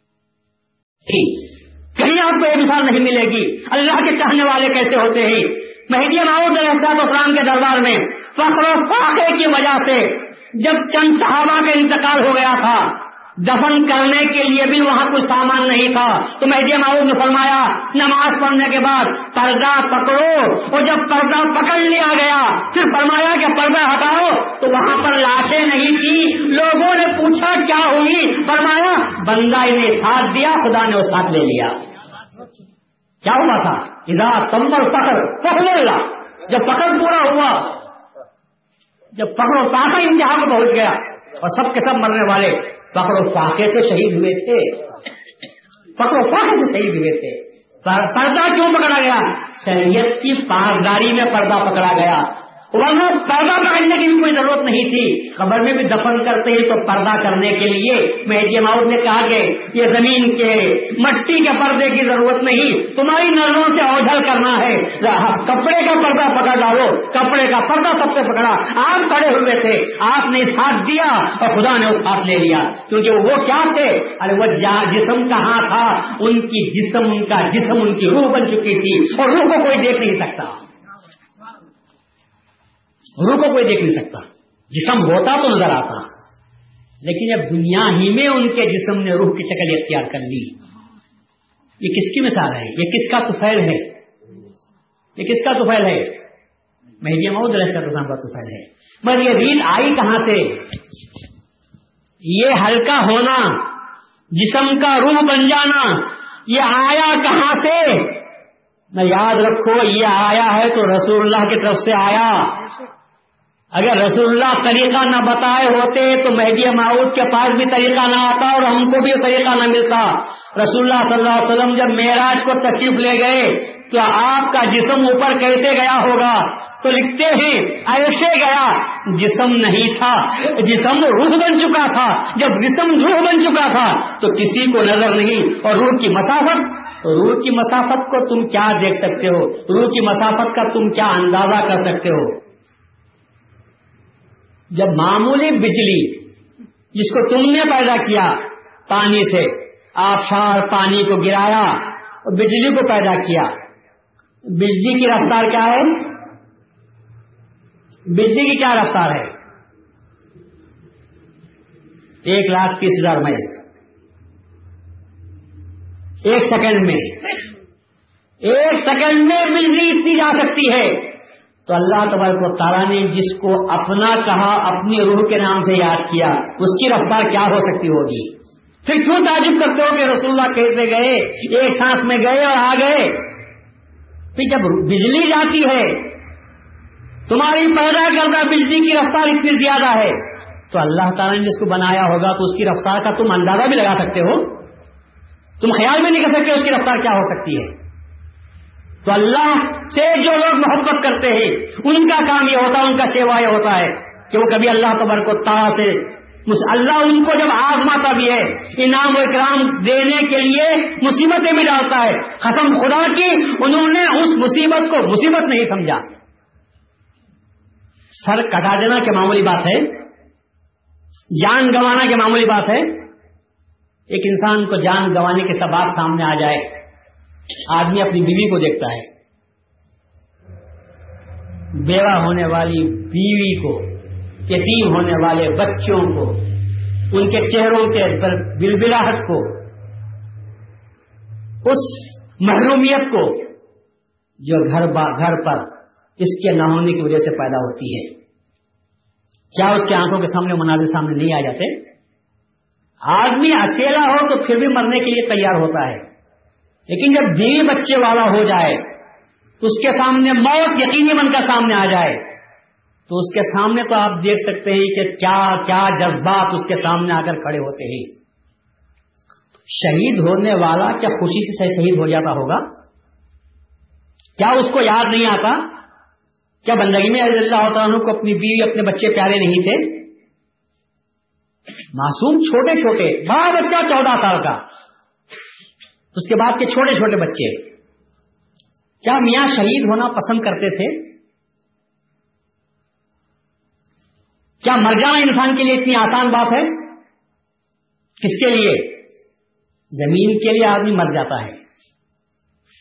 کہیں آپ کو یہ مثال نہیں ملے گی۔ اللہ کے چاہنے والے کیسے ہوتے ہیں؟ مہدی ماؤد احساط اسلام کے دربار میں فخر و فاقے کی وجہ سے جب چند صحابہ کا انتقال ہو گیا تھا دفن کرنے کے لیے بھی وہاں کچھ سامان نہیں تھا۔ تو مہدی معاوض نے فرمایا، نماز پڑھنے کے بعد پردہ پکڑو۔ اور جب پردہ پکڑ لیا گیا، پھر فرمایا کہ پردہ ہٹاؤ۔ تو وہاں پر لاشیں نہیں تھی۔ لوگوں نے پوچھا، کیا ہوئی؟ فرمایا، بندہ انہیں ساتھ دیا، خدا نے وہ ساتھ لے لیا۔ کیا ہوا تھا؟ ادھر کمبل پکڑ پکڑ اللہ جب پکڑ پورا ہوا، جب پکڑو پاکا انتہا کو پہنچ گیا اور سب کے سب مرنے والے۔ پکڑ و فاقے سے شہید ہوئے تھے۔ پکڑو فاقے سے شہید ہوئے تھے۔ پردہ کیوں پکڑا گیا؟ شریعت کی پاسداری میں پردہ پکڑا گیا۔ ورنہ پردہ پکڑنے کی بھی کوئی ضرورت نہیں تھی۔ خبر میں بھی دفن کرتے ہیں تو پردہ کرنے کے لیے میں ماؤد نے کہا کہ یہ زمین کے مٹی کے پردے کی ضرورت نہیں، تمہاری نظروں سے اوجھل کرنا ہے۔ کپڑے کا پردہ پکڑ ڈالو۔ کپڑے کا پردہ سب سے پکڑا۔ آپ کھڑے ہوئے تھے۔ آپ نے ساتھ دیا اور خدا نے اس ہاتھ لے لیا۔ کیونکہ وہ کیا تھے؟ ارے، وہ جسم کہاں تھا؟ ان کی جسم، ان کا جسم، ان کی روح بن چکی تھی اور روح کو کوئی دیکھ نہیں سکتا۔ روح کو کوئی دیکھ نہیں سکتا۔ جسم ہوتا تو نظر آتا۔ لیکن اب دنیا ہی میں ان کے جسم نے روح کی شکل اختیار کر لی، یہ کس کی مثال ہے؟ یہ کس کا توفیل ہے؟ یہ کس کا توفیل ہے؟ مہدی محمود علیہ السلام کا توفیل ہے۔ مگر یہ ریل آئی کہاں سے؟ یہ ہلکا ہونا، جسم کا روح بن جانا، یہ آیا کہاں سے؟ میں یاد رکھو، یہ آیا ہے تو رسول اللہ کی طرف سے آیا۔ اگر رسول اللہ طریقہ نہ بتائے ہوتے تو مہدی معود کے پاس بھی طریقہ نہ آتا اور ہم کو بھی طریقہ نہ ملتا۔ رسول اللہ صلی اللہ علیہ وسلم جب معراج کو تشریف لے گئے تو آپ کا جسم اوپر کیسے گیا ہوگا؟ تو لکھتے ہیں، ایسے گیا۔ جسم نہیں تھا، جسم روح بن چکا تھا۔ جب جسم روح بن چکا تھا، تو کسی کو نظر نہیں۔ اور روح کی مسافت، روح کی مسافت کو تم کیا دیکھ سکتے ہو؟ روح کی مسافت کا تم کیا اندازہ کر سکتے ہو؟ جب معمولی بجلی جس کو تم نے پیدا کیا پانی سے، آبشار پانی کو گرایا اور بجلی کو پیدا کیا، بجلی کی رفتار کیا ہے؟ بجلی کی کیا رفتار ہے؟ ایک لاکھ تیس ہزار میل۔ ایک سیکنڈ میں۔ ایک سیکنڈ میں بجلی اتنی جا سکتی ہے۔ تو اللہ تبارک و تعالیٰ نے جس کو اپنا کہا، اپنی روح کے نام سے یاد کیا، اس کی رفتار کیا ہو سکتی ہوگی؟ پھر کیوں تعجب کرتے ہو کہ رسول اللہ کیسے گئے؟ ایک سانس میں گئے اور آ گئے؟ پھر جب بجلی جاتی ہے، تمہاری پیدا کردہ بجلی کی رفتار اتنی زیادہ ہے، تو اللہ تعالیٰ نے جس کو بنایا ہوگا، تو اس کی رفتار کا تم اندازہ بھی لگا سکتے ہو؟ تم خیال بھی نہیں کر سکتے اس کی رفتار کیا ہو سکتی ہے؟ تو اللہ سے جو لوگ محبت کرتے ہیں، ان کا کام یہ ہوتا ہے، ان کا سیوا یہ ہوتا ہے کہ وہ کبھی اللہ تبر کو تا سے اللہ ان کو جب آزماتا بھی ہے، انعام و اکرام دینے کے لیے مصیبتیں بھی ڈالتا ہے۔ قسم خدا کی، انہوں نے اس مصیبت کو مصیبت نہیں سمجھا۔ سر کٹا دینا کے معمولی بات ہے۔ جان گنوانا کی معمولی بات ہے۔ ایک انسان کو جان گنوانے کے سب سامنے آ جائے۔ آدمی اپنی بیوی کو دیکھتا ہے۔ بیوہ ہونے والی بیوی کو، یتیم ہونے والے بچوں کو، ان کے چہروں کے بلبلاہٹ کو، اس محرومیت کو جو گھر گھر پر اس کے نہ ہونے کی وجہ سے پیدا ہوتی ہے۔ کیا اس کے آنکھوں کے سامنے مناظر سامنے نہیں آ جاتے؟ آدمی اکیلا ہو تو پھر بھی مرنے کے لیے تیار ہوتا ہے۔ لیکن جب بیوی بچے والا ہو جائے، اس کے سامنے موت یقینی بن کر سامنے آ جائے، تو اس کے سامنے تو آپ دیکھ سکتے ہیں کہ کیا کیا جذبات اس کے سامنے آ کر کھڑے ہوتے ہیں۔ شہید ہونے والا کیا خوشی سے شہید ہو جاتا ہوگا؟ کیا اس کو یاد نہیں آتا؟ کیا بندگی میں اللہ عنہ کو اپنی بیوی، اپنے بچے پیارے نہیں تھے؟ معصوم چھوٹے چھوٹے، بڑا بچہ چودہ سال کا۔ اس کے بعد کے چھوٹے چھوٹے بچے۔ کیا میاں شہید ہونا پسند کرتے تھے؟ کیا مر جانا انسان کے لیے اتنی آسان بات ہے؟ کس کے لیے؟ زمین کے لیے آدمی مر جاتا ہے۔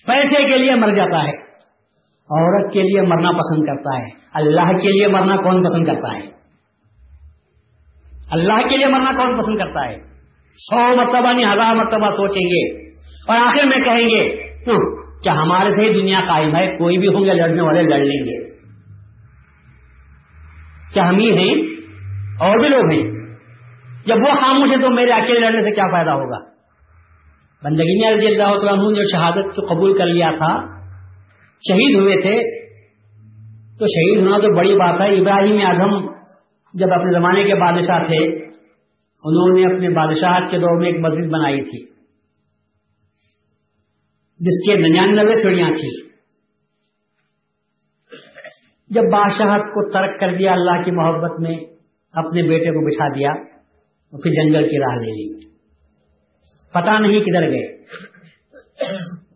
پیسے کے لیے مر جاتا ہے۔ عورت کے لیے مرنا پسند کرتا ہے۔ اللہ کے لیے مرنا کون پسند کرتا ہے؟ اللہ کے لیے مرنا کون پسند کرتا ہے؟ سو مرتبہ نہیں، ہزار مرتبہ سوچیں گے۔ اور آخر میں کہیں گے کیا ہمارے سے ہی دنیا قائم ہے؟ کوئی بھی ہوں گے لڑنے والے، لڑ لیں گے. کیا ہم ہی ہیں؟ اور بھی لوگ ہیں۔ جب وہ خاموش ہے تو میرے اکیلے لڑنے سے کیا فائدہ ہوگا؟ بندگی میں رضی اللہ عنہ جو شہادت کو قبول کر لیا تھا، شہید ہوئے تھے۔ تو شہید ہونا تو بڑی بات ہے۔ ابراہیم اعظم جب اپنے زمانے کے بادشاہ تھے، انہوں نے اپنے بادشاہ کے دور میں ایک مسجد بنائی تھی۔ جس کے ننانوے سیڑیاں تھیں۔ جب بادشاہت کو ترک کر دیا اللہ کی محبت میں اپنے بیٹے کو بٹھا دیا تو پھر جنگل کی راہ لے لی۔ پتا نہیں کدھر گئے۔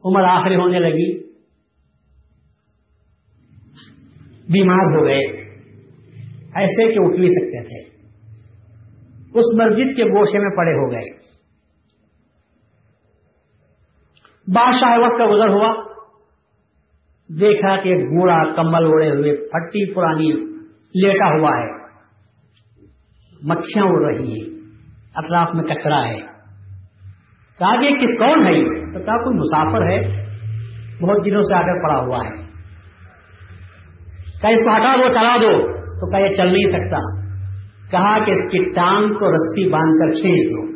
عمر آخری ہونے لگی۔ بیمار ہو گئے۔ ایسے کہ اٹھ بھی سکتے تھے۔ اس مسجد کے گوشے میں پڑے ہو گئے۔ بادشاہ وقت کا گزر ہوا۔ دیکھا کہ گوڑا کمبل اوڑے ہوئے، پھٹی پرانی لیٹا ہوا ہے۔ مکھیاں اڑ رہی ہیں، اطراف میں کچرا ہے۔ کہا کہ کس کون ہے تو کہا کوئی مسافر ہے، بہت دنوں سے آ کر پڑا ہوا ہے۔ کہا اس کو ہٹا دو، چلا دو۔ تو کہا یہ چل نہیں سکتا۔ کہا کہ اس کی ٹانگ کو رسی باندھ کر کھینچ دو۔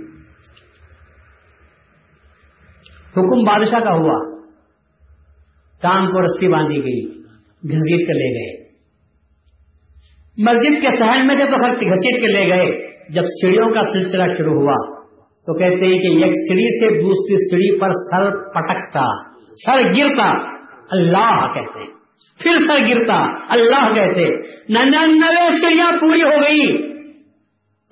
حکم بادشاہ کا ہوا۔ ٹانگ کو رسی باندھی گئی، گھسیٹ کے لے گئے۔ مسجد کے سہن میں جب گھسیٹ کے لے گئے۔ جب سیڑھیوں کا سلسلہ شروع ہوا، تو کہتے ہیں کہ ایک سیڑھی سے دوسری سیڑھی پر سر پٹکتا، سر گرتا، اللہ کہتے ہیں۔ پھر سر گرتا، اللہ کہتے ننانوے سیڑھیاں پوری ہو گئی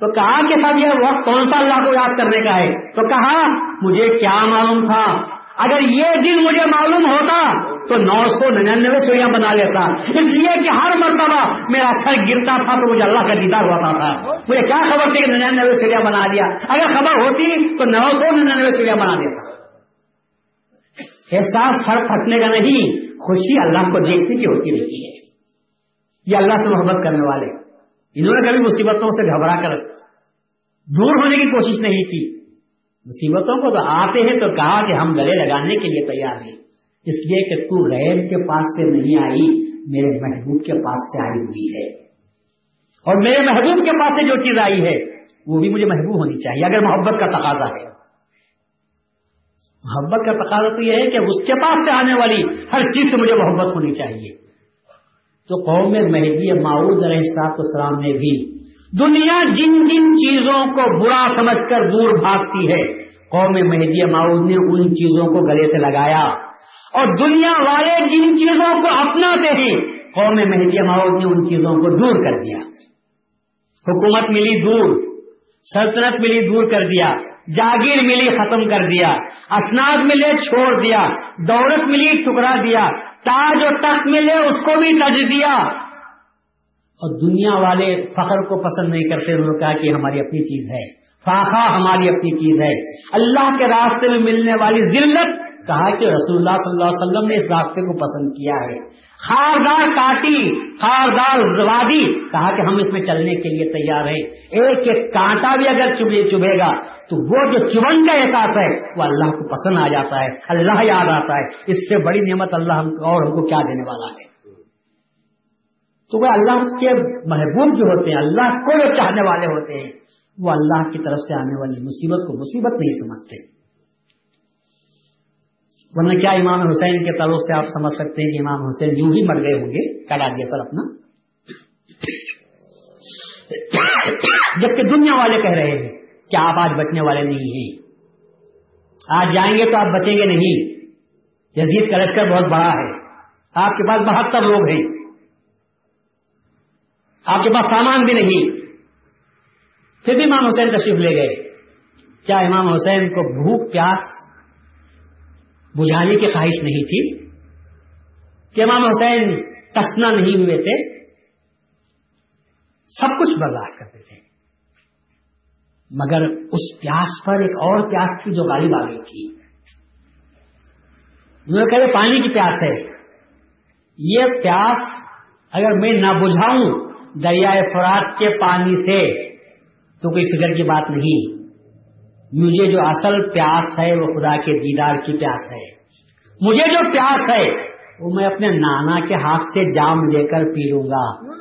تو کہا کہ سب یہ وقت کون سا اللہ کو یاد کرنے کا ہے؟ تو کہا، مجھے کیا معلوم تھا؟ اگر یہ دن مجھے معلوم ہوتا تو نو سو ننانوے چڑیاں بنا لیتا۔ اس لیے کہ ہر مرتبہ میرا سر گرتا تھا تو مجھے اللہ کا دیدار ہوتا تھا۔ مجھے کیا خبر تھی کہ ننانوے چڑیا بنا دیا؟ اگر خبر ہوتی تو نو سو ننانوے چڑیا بنا دیتا۔ احساس سر پھٹنے کا نہیں، خوشی اللہ کو دیکھنے کی ہوتی رہتی ہے۔ یہ اللہ سے محبت کرنے والے۔ انہوں نے کبھی مصیبتوں سے گھبرا کر دور ہونے کی کوشش نہیں کی۔ مصیبتوں کو تو آتے ہیں تو کہا کہ ہم گلے لگانے کے لیے تیار ہیں۔ اس لیے کہ تو غیر کے پاس سے نہیں آئی، میرے محبوب کے پاس سے آئی ہوئی ہے۔ اور میرے محبوب کے پاس سے جو چیز آئی ہے، وہ بھی مجھے محبوب ہونی چاہیے، اگر محبت کا تقاضا ہے۔ محبت کا تقاضا تو یہ ہے کہ اس کے پاس سے آنے والی ہر چیز سے مجھے محبت ہونی چاہیے۔ تو قوم مہدی معود علیہ السلاط السلام نے بھی دنیا جن جن چیزوں کو برا سمجھ کر دور بھاگتی ہے، قوم مہدی معاوض نے ان چیزوں کو گلے سے لگایا۔ اور دنیا والے جن چیزوں کو اپناتے ہیں، قوم مہدی معاوض نے ان چیزوں کو دور کر دیا۔ حکومت ملی دور، سلطنت ملی دور کر دیا، جاگیر ملی ختم کر دیا، اسناد ملے چھوڑ دیا، دولت ملی ٹکرا دیا۔ تاج اور تخت ملے اس کو بھی تج دیا۔ اور دنیا والے فخر کو پسند نہیں کرتے، انہوں نے کہا کہ ہماری اپنی چیز ہے۔ فاخا ہماری اپنی چیز ہے۔ اللہ کے راستے میں ملنے والی ذلت کہا کہ رسول اللہ صلی اللہ علیہ وسلم نے اس راستے کو پسند کیا ہے۔ خاردار کاٹی، خاردار زوادی، کہا کہ ہم اس میں چلنے کے لیے تیار ہیں۔ ایک ایک کانٹا بھی اگر چبے چبھے گا تو وہ جو چبن کا احساس ہے، وہ اللہ کو پسند آ جاتا ہے، اللہ یاد آتا ہے۔ اس سے بڑی نعمت اللہ ہم اور ہم کو کیا دینے والا ہے؟ تو وہ اللہ کے محبوب جو ہوتے ہیں، اللہ کو جو چاہنے والے ہوتے ہیں، وہ اللہ کی طرف سے آنے والی مصیبت کو مصیبت نہیں سمجھتے۔ ورنہ کیا امام حسین کے طرف سے آپ سمجھ سکتے ہیں کہ امام حسین یوں ہی مر گئے ہوں گے؟ کڑا دیا سر اپنا۔ جبکہ دنیا والے کہہ رہے ہیں کہ آپ آج بچنے والے نہیں ہیں۔ آج جائیں گے تو آپ بچیں گے نہیں۔ یزید کا لشکر بہت بڑا ہے۔ آپ کے پاس بہتر لوگ ہیں۔ آپ کے پاس سامان بھی نہیں۔ پھر بھی امام حسین تشریف لے گئے۔ کیا امام حسین کو بھوک، پیاس بجھانے کی خواہش نہیں تھی۔ کہ امام حسین تسنا نہیں ہوئے تھے۔ سب کچھ برداشت کرتے تھے۔ مگر اس پیاس پر ایک اور پیاس تھی جو غالب آ گئی تھی۔ کہ پانی کی پیاس ہے۔ یہ پیاس اگر میں نہ بجھاؤں دریائے فرات کے پانی سے تو کوئی فکر کی بات نہیں۔ مجھے جو اصل پیاس ہے وہ خدا کے دیدار کی پیاس ہے۔ مجھے جو پیاس ہے وہ میں اپنے نانا کے ہاتھ سے جام لے کر پی لوں گا۔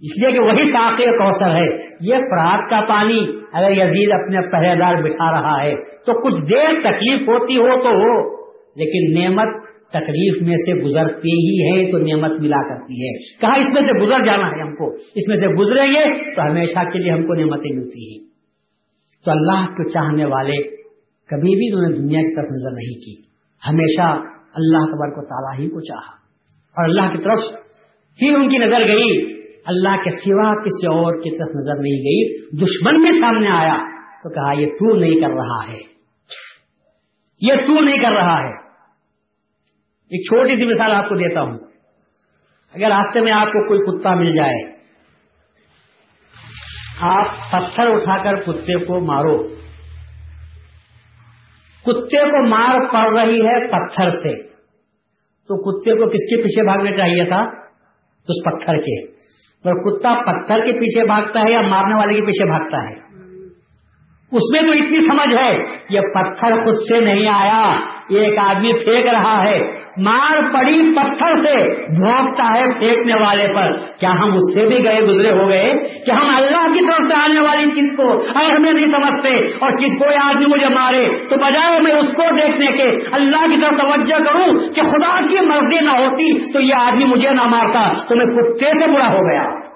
اس لیے کہ وہی ساقی کوثر ہے۔ یہ فرات کا پانی اگر یزید اپنے پہرے دار بٹھا رہا ہے تو کچھ دیر تکلیف ہوتی ہو تو ہو، لیکن نعمت تکلیف میں سے گزرتی ہی ہے تو نعمت ملا کرتی ہے۔ کہا، اس میں سے گزر جانا ہے ہم کو۔ اس میں سے گزریں گے تو ہمیشہ کے لیے ہم کو نعمتیں ملتی ہیں۔ تو اللہ کو چاہنے والے کبھی بھی انہوں نے دنیا کی طرف نظر نہیں کی۔ ہمیشہ اللہ قبر کو تعالیٰ ہی کو چاہا۔ اور اللہ کی طرف ہی ان کی نظر گئی۔ اللہ کے سوا کسی اور کی طرف نظر نہیں گئی۔ دشمن بھی سامنے آیا تو کہا، یہ تو نہیں کر رہا ہے۔ یہ تو نہیں کر رہا ہے۔ ایک چھوٹی سی مثال آپ کو دیتا ہوں۔ اگر راستے میں آپ کو کوئی کتا مل جائے آپ پتھر اٹھا کر کتے کو مارو۔ کتے کو مار پڑ رہی ہے پتھر سے۔ تو کتے کو کس کے پیچھے بھاگنا چاہیے تھا؟ اس پتھر کے۔ اور کتا پتھر کے پیچھے بھاگتا ہے یا مارنے والے کے پیچھے بھاگتا ہے؟ اس میں تو اتنی سمجھ ہے یہ پتھر خود سے نہیں آیا یہ ایک آدمی پھینک رہا ہے، مار پڑی پتھر سے، بھونکتا ہے پھینکنے والے پر۔ کیا ہم اس سے بھی گئے، گزرے ہو گئے؟ کہ ہم اللہ کی طرف سے آنے والی چیز کو اگر ہمیں نہیں سمجھتے اور کس کوئی آدمی مجھے مارے؟ تو بجائے میں اس کو دیکھنے کے اللہ کی طرف توجہ کروں کہ خدا کی مرضی نہ ہوتی تو یہ آدمی مجھے نہ مارتا، تو میں کتے سے برا ہو گیا۔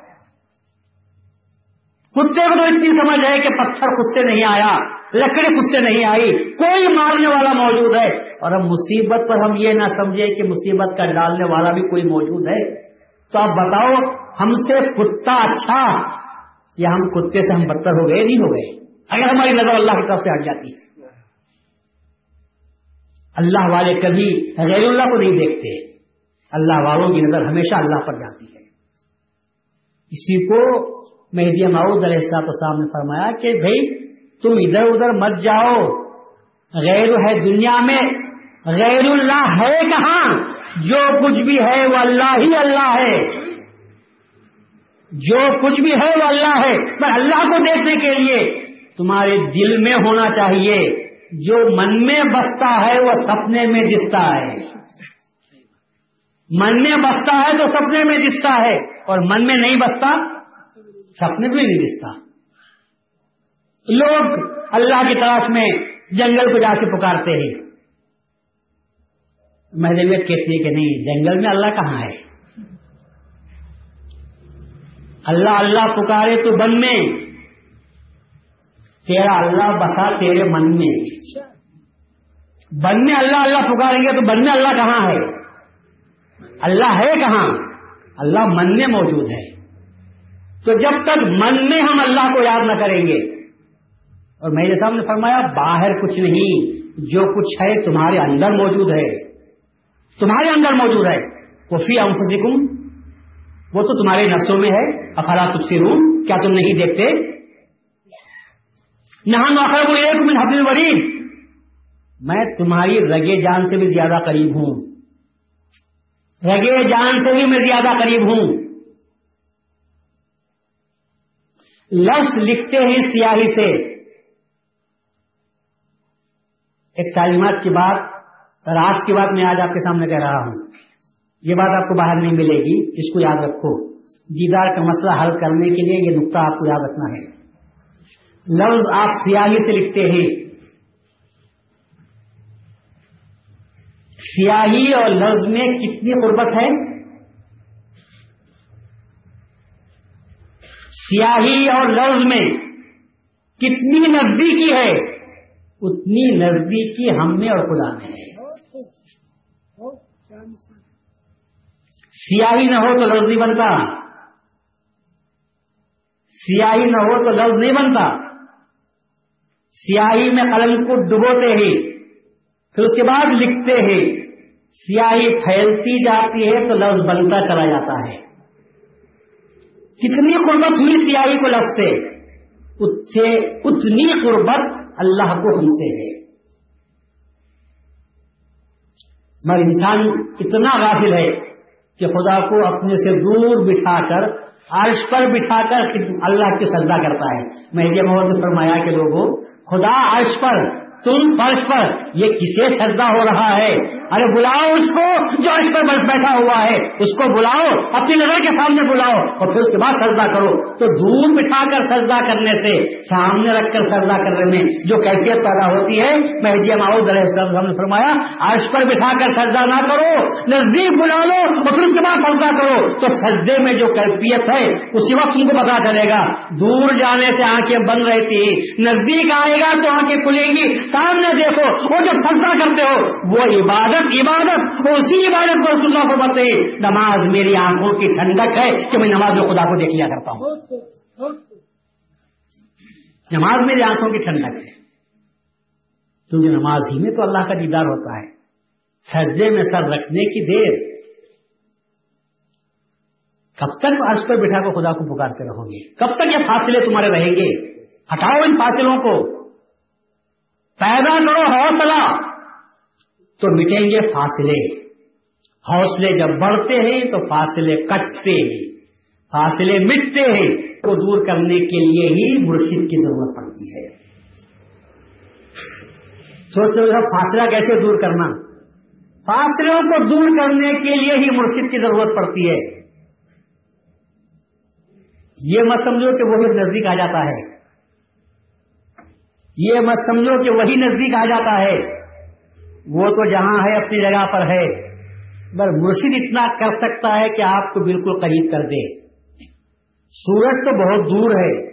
کتے کو تو اتنی سمجھ ہے کہ پتھر خود سے نہیں آیا، لکڑی خود سے نہیں آئی، کوئی مارنے والا موجود ہے۔ اور اب مصیبت پر ہم یہ نہ سمجھے کہ مصیبت کا ڈالنے والا بھی کوئی موجود ہے۔ تو آپ بتاؤ، ہم سے کتا اچھا یا ہم کتے سے ہم بدتر ہو گئے نہیں ہو گئے؟ اگر ہماری نظر اللہ کی طرف سے ہٹ جاتی۔ اللہ والے کبھی غیر اللہ کو نہیں دیکھتے۔ اللہ والوں کی نظر ہمیشہ اللہ پر جاتی ہے۔ اسی کو مہدی معود علیہ السلاط صاحب نے فرمایا کہ بھائی تم ادھر ادھر مت جاؤ۔ غیر ہے دنیا میں۔ غیر اللہ ہے کہاں؟ جو کچھ بھی ہے وہ اللہ ہی اللہ ہے۔ جو کچھ بھی ہے وہ اللہ ہے۔ پر اللہ کو دیکھنے کے لیے تمہارے دل میں ہونا چاہیے۔ جو من میں بستا ہے وہ سپنے میں دستا ہے۔ من میں بستا ہے تو سپنے میں دستا ہے۔ اور من میں نہیں بستا سپنے میں نہیں دستا۔ لوگ اللہ کی تلاش میں جنگل کو جا کے پکارتے ہیں۔ مہدویت کہتی ہے کہ نہیں، جنگل میں اللہ کہاں ہے؟ اللہ اللہ پکارے تو بن میں۔ تیرا اللہ بسا تیرے من میں۔ بن میں اللہ اللہ پکاریں گے تو بن میں اللہ کہاں ہے؟ اللہ ہے کہاں؟ اللہ من میں موجود ہے۔ تو جب تک من میں ہم اللہ کو یاد نہ کریں گے۔ اور میرے صاحب نے فرمایا، باہر کچھ نہیں، جو کچھ ہے تمہارے اندر موجود ہے۔ تمہارے اندر موجود ہے۔ وہ فی انفسکم، وہ تو تمہارے نسوں میں ہے۔ افلا تبصرون، کیا تم نہیں دیکھتے؟ نہان آخر وہ ایک من حبل ورید میں تمہاری رگے جان سے بھی زیادہ قریب ہوں۔ رگے جان سے بھی میں زیادہ قریب ہوں۔ لفظ لکھتے ہیں سیاہی سے۔ ایک تعلیمات کی بات راز کی بات میں آج آپ کے سامنے کہہ رہا ہوں۔ یہ بات آپ کو باہر نہیں ملے گی، اس کو یاد رکھو۔ دیدار کا مسئلہ حل کرنے کے لیے یہ نقطہ آپ کو یاد رکھنا ہے۔ لفظ آپ سیاہی سے لکھتے ہیں۔ سیاہی اور لفظ میں کتنی قربت ہے؟ سیاہی اور لفظ میں کتنی نزدیکی ہے، اتنی نزدیکی ہم میں اور خدا میں ہے۔ سیاہی نہ ہو تو لفظ نہیں بنتا۔ سیاہی نہ ہو تو لفظ نہیں بنتا۔ سیاہی میں قلم کو ڈبوتے ہیں، پھر اس کے بعد لکھتے ہیں۔ سیاہی پھیلتی جاتی ہے تو لفظ بنتا چلا جاتا ہے۔ کتنی قربت ہوئی سیاہی کو لفظ سے؟ اتنی قربت اللہ کو ہم سے ہے۔ مگر انسان اتنا غافل ہے کہ خدا کو اپنے سے دور بٹھا کر، عرش پر بٹھا کر اللہ کی سجدہ کرتا ہے۔ میں یہ محمد فرمایا کہ لوگوں، خدا عرش پر، تم فرش پر، یہ کسے سجدہ ہو رہا ہے؟ ارے بلاؤ اس کو جو اس پر بیٹھا ہوا ہے، اس کو بلاؤ، اپنی نظر کے سامنے بلاؤ اور پھر اس کے بعد سجدہ کرو۔ تو دور بٹھا کر سجدہ کرنے سے، سامنے رکھ کر سجدہ کرنے میں جو کیفیت پیدا ہوتی ہے، میں نے فرمایا، عرش پر بٹھا کر سجدہ نہ کرو، نزدیک بلا لو اور پھر اس کے بعد سجدہ کرو۔ تو سجدے میں جو کیفیت ہے، اسی وقت تم کو پتا چلے گا۔ دور جانے سے آنکھیں بند رہتی نزدیک آئے گا تو آنکھیں کھلے گی۔ سامنے دیکھو، وہ جب سجدہ کرتے ہو، وہ عبادت عبادت اسی عبادت کو رسول اللہ کو ہیں، نماز میری آنکھوں کی ٹھنڈک ہے کہ میں نماز میں خدا کو دیکھ لیا کرتا ہوں۔ نماز میری آنکھوں کی ٹھنڈک ہے۔ کیونکہ نماز ہی میں تو اللہ کا دیدار ہوتا ہے۔ سجدے میں سر رکھنے کی دیر۔ کب تک عرض پر بٹھا کر خدا کو پکارتے رہو گے؟ کب تک یہ فاصلے تمہارے رہیں گے؟ ہٹاؤ ان فاصلوں کو۔ پیدا کرو حوصلہ۔ تو مٹیں گے فاصلے۔ حوصلے جب بڑھتے ہیں تو فاصلے کٹتے ہیں۔ فاصلے مٹتے ہیں کو دور کرنے کے لیے ہی مرشد کی ضرورت پڑتی ہے۔ سوچتے ہو فاصلہ کیسے دور کرنا؟ فاصلوں کو دور کرنے کے لیے ہی مرشد کی ضرورت پڑتی ہے۔ یہ مت سمجھو کہ وہی نزدیک آ جاتا ہے۔ یہ مت سمجھو کہ وہی نزدیک آ جاتا ہے۔ وہ تو جہاں ہے، اپنی جگہ پر ہے۔ بس مرشد اتنا کر سکتا ہے کہ آپ کو بالکل قریب کر دے۔ سورج تو بہت دور ہے۔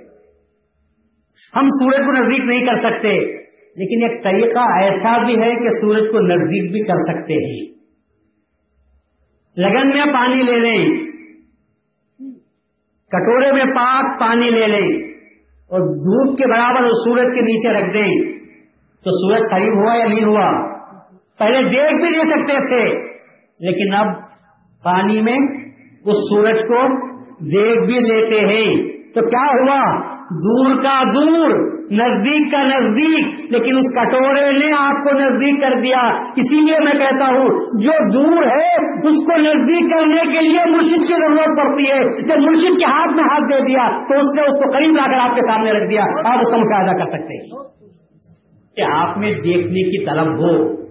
ہم سورج کو نزدیک نہیں کر سکتے، لیکن ایک طریقہ ایسا بھی ہے کہ سورج کو نزدیک بھی کر سکتے ہیں۔ لگن میں پانی لے لیں۔ کٹورے میں پاک پانی لے لیں۔ اور دودھ کے برابر سورج کے نیچے رکھ دیں۔ تو سورج قریب ہوا یا نہیں ہوا؟ پہلے دیکھ بھی نہیں سکتے تھے۔ لیکن اب پانی میں اس سورج کو دیکھ بھی لیتے ہیں۔ تو کیا ہوا؟ دور کا دور، نزدیک کا نزدیک۔ لیکن اس کٹورے نے آپ کو نزدیک کر دیا۔ اسی لیے میں کہتا ہوں، جو دور ہے، اس کو نزدیک کرنے کے لیے مرشد کی ضرورت پڑتی ہے۔ جب مرشد کے ہاتھ میں ہاتھ دے دیا، تو اس نے اس کو قریب لا کر آپ کے سامنے رکھ دیا۔ آپ اس کا مشاہدہ کر سکتے ہیں۔ کہ آپ میں دیکھنے کی طلب ہو۔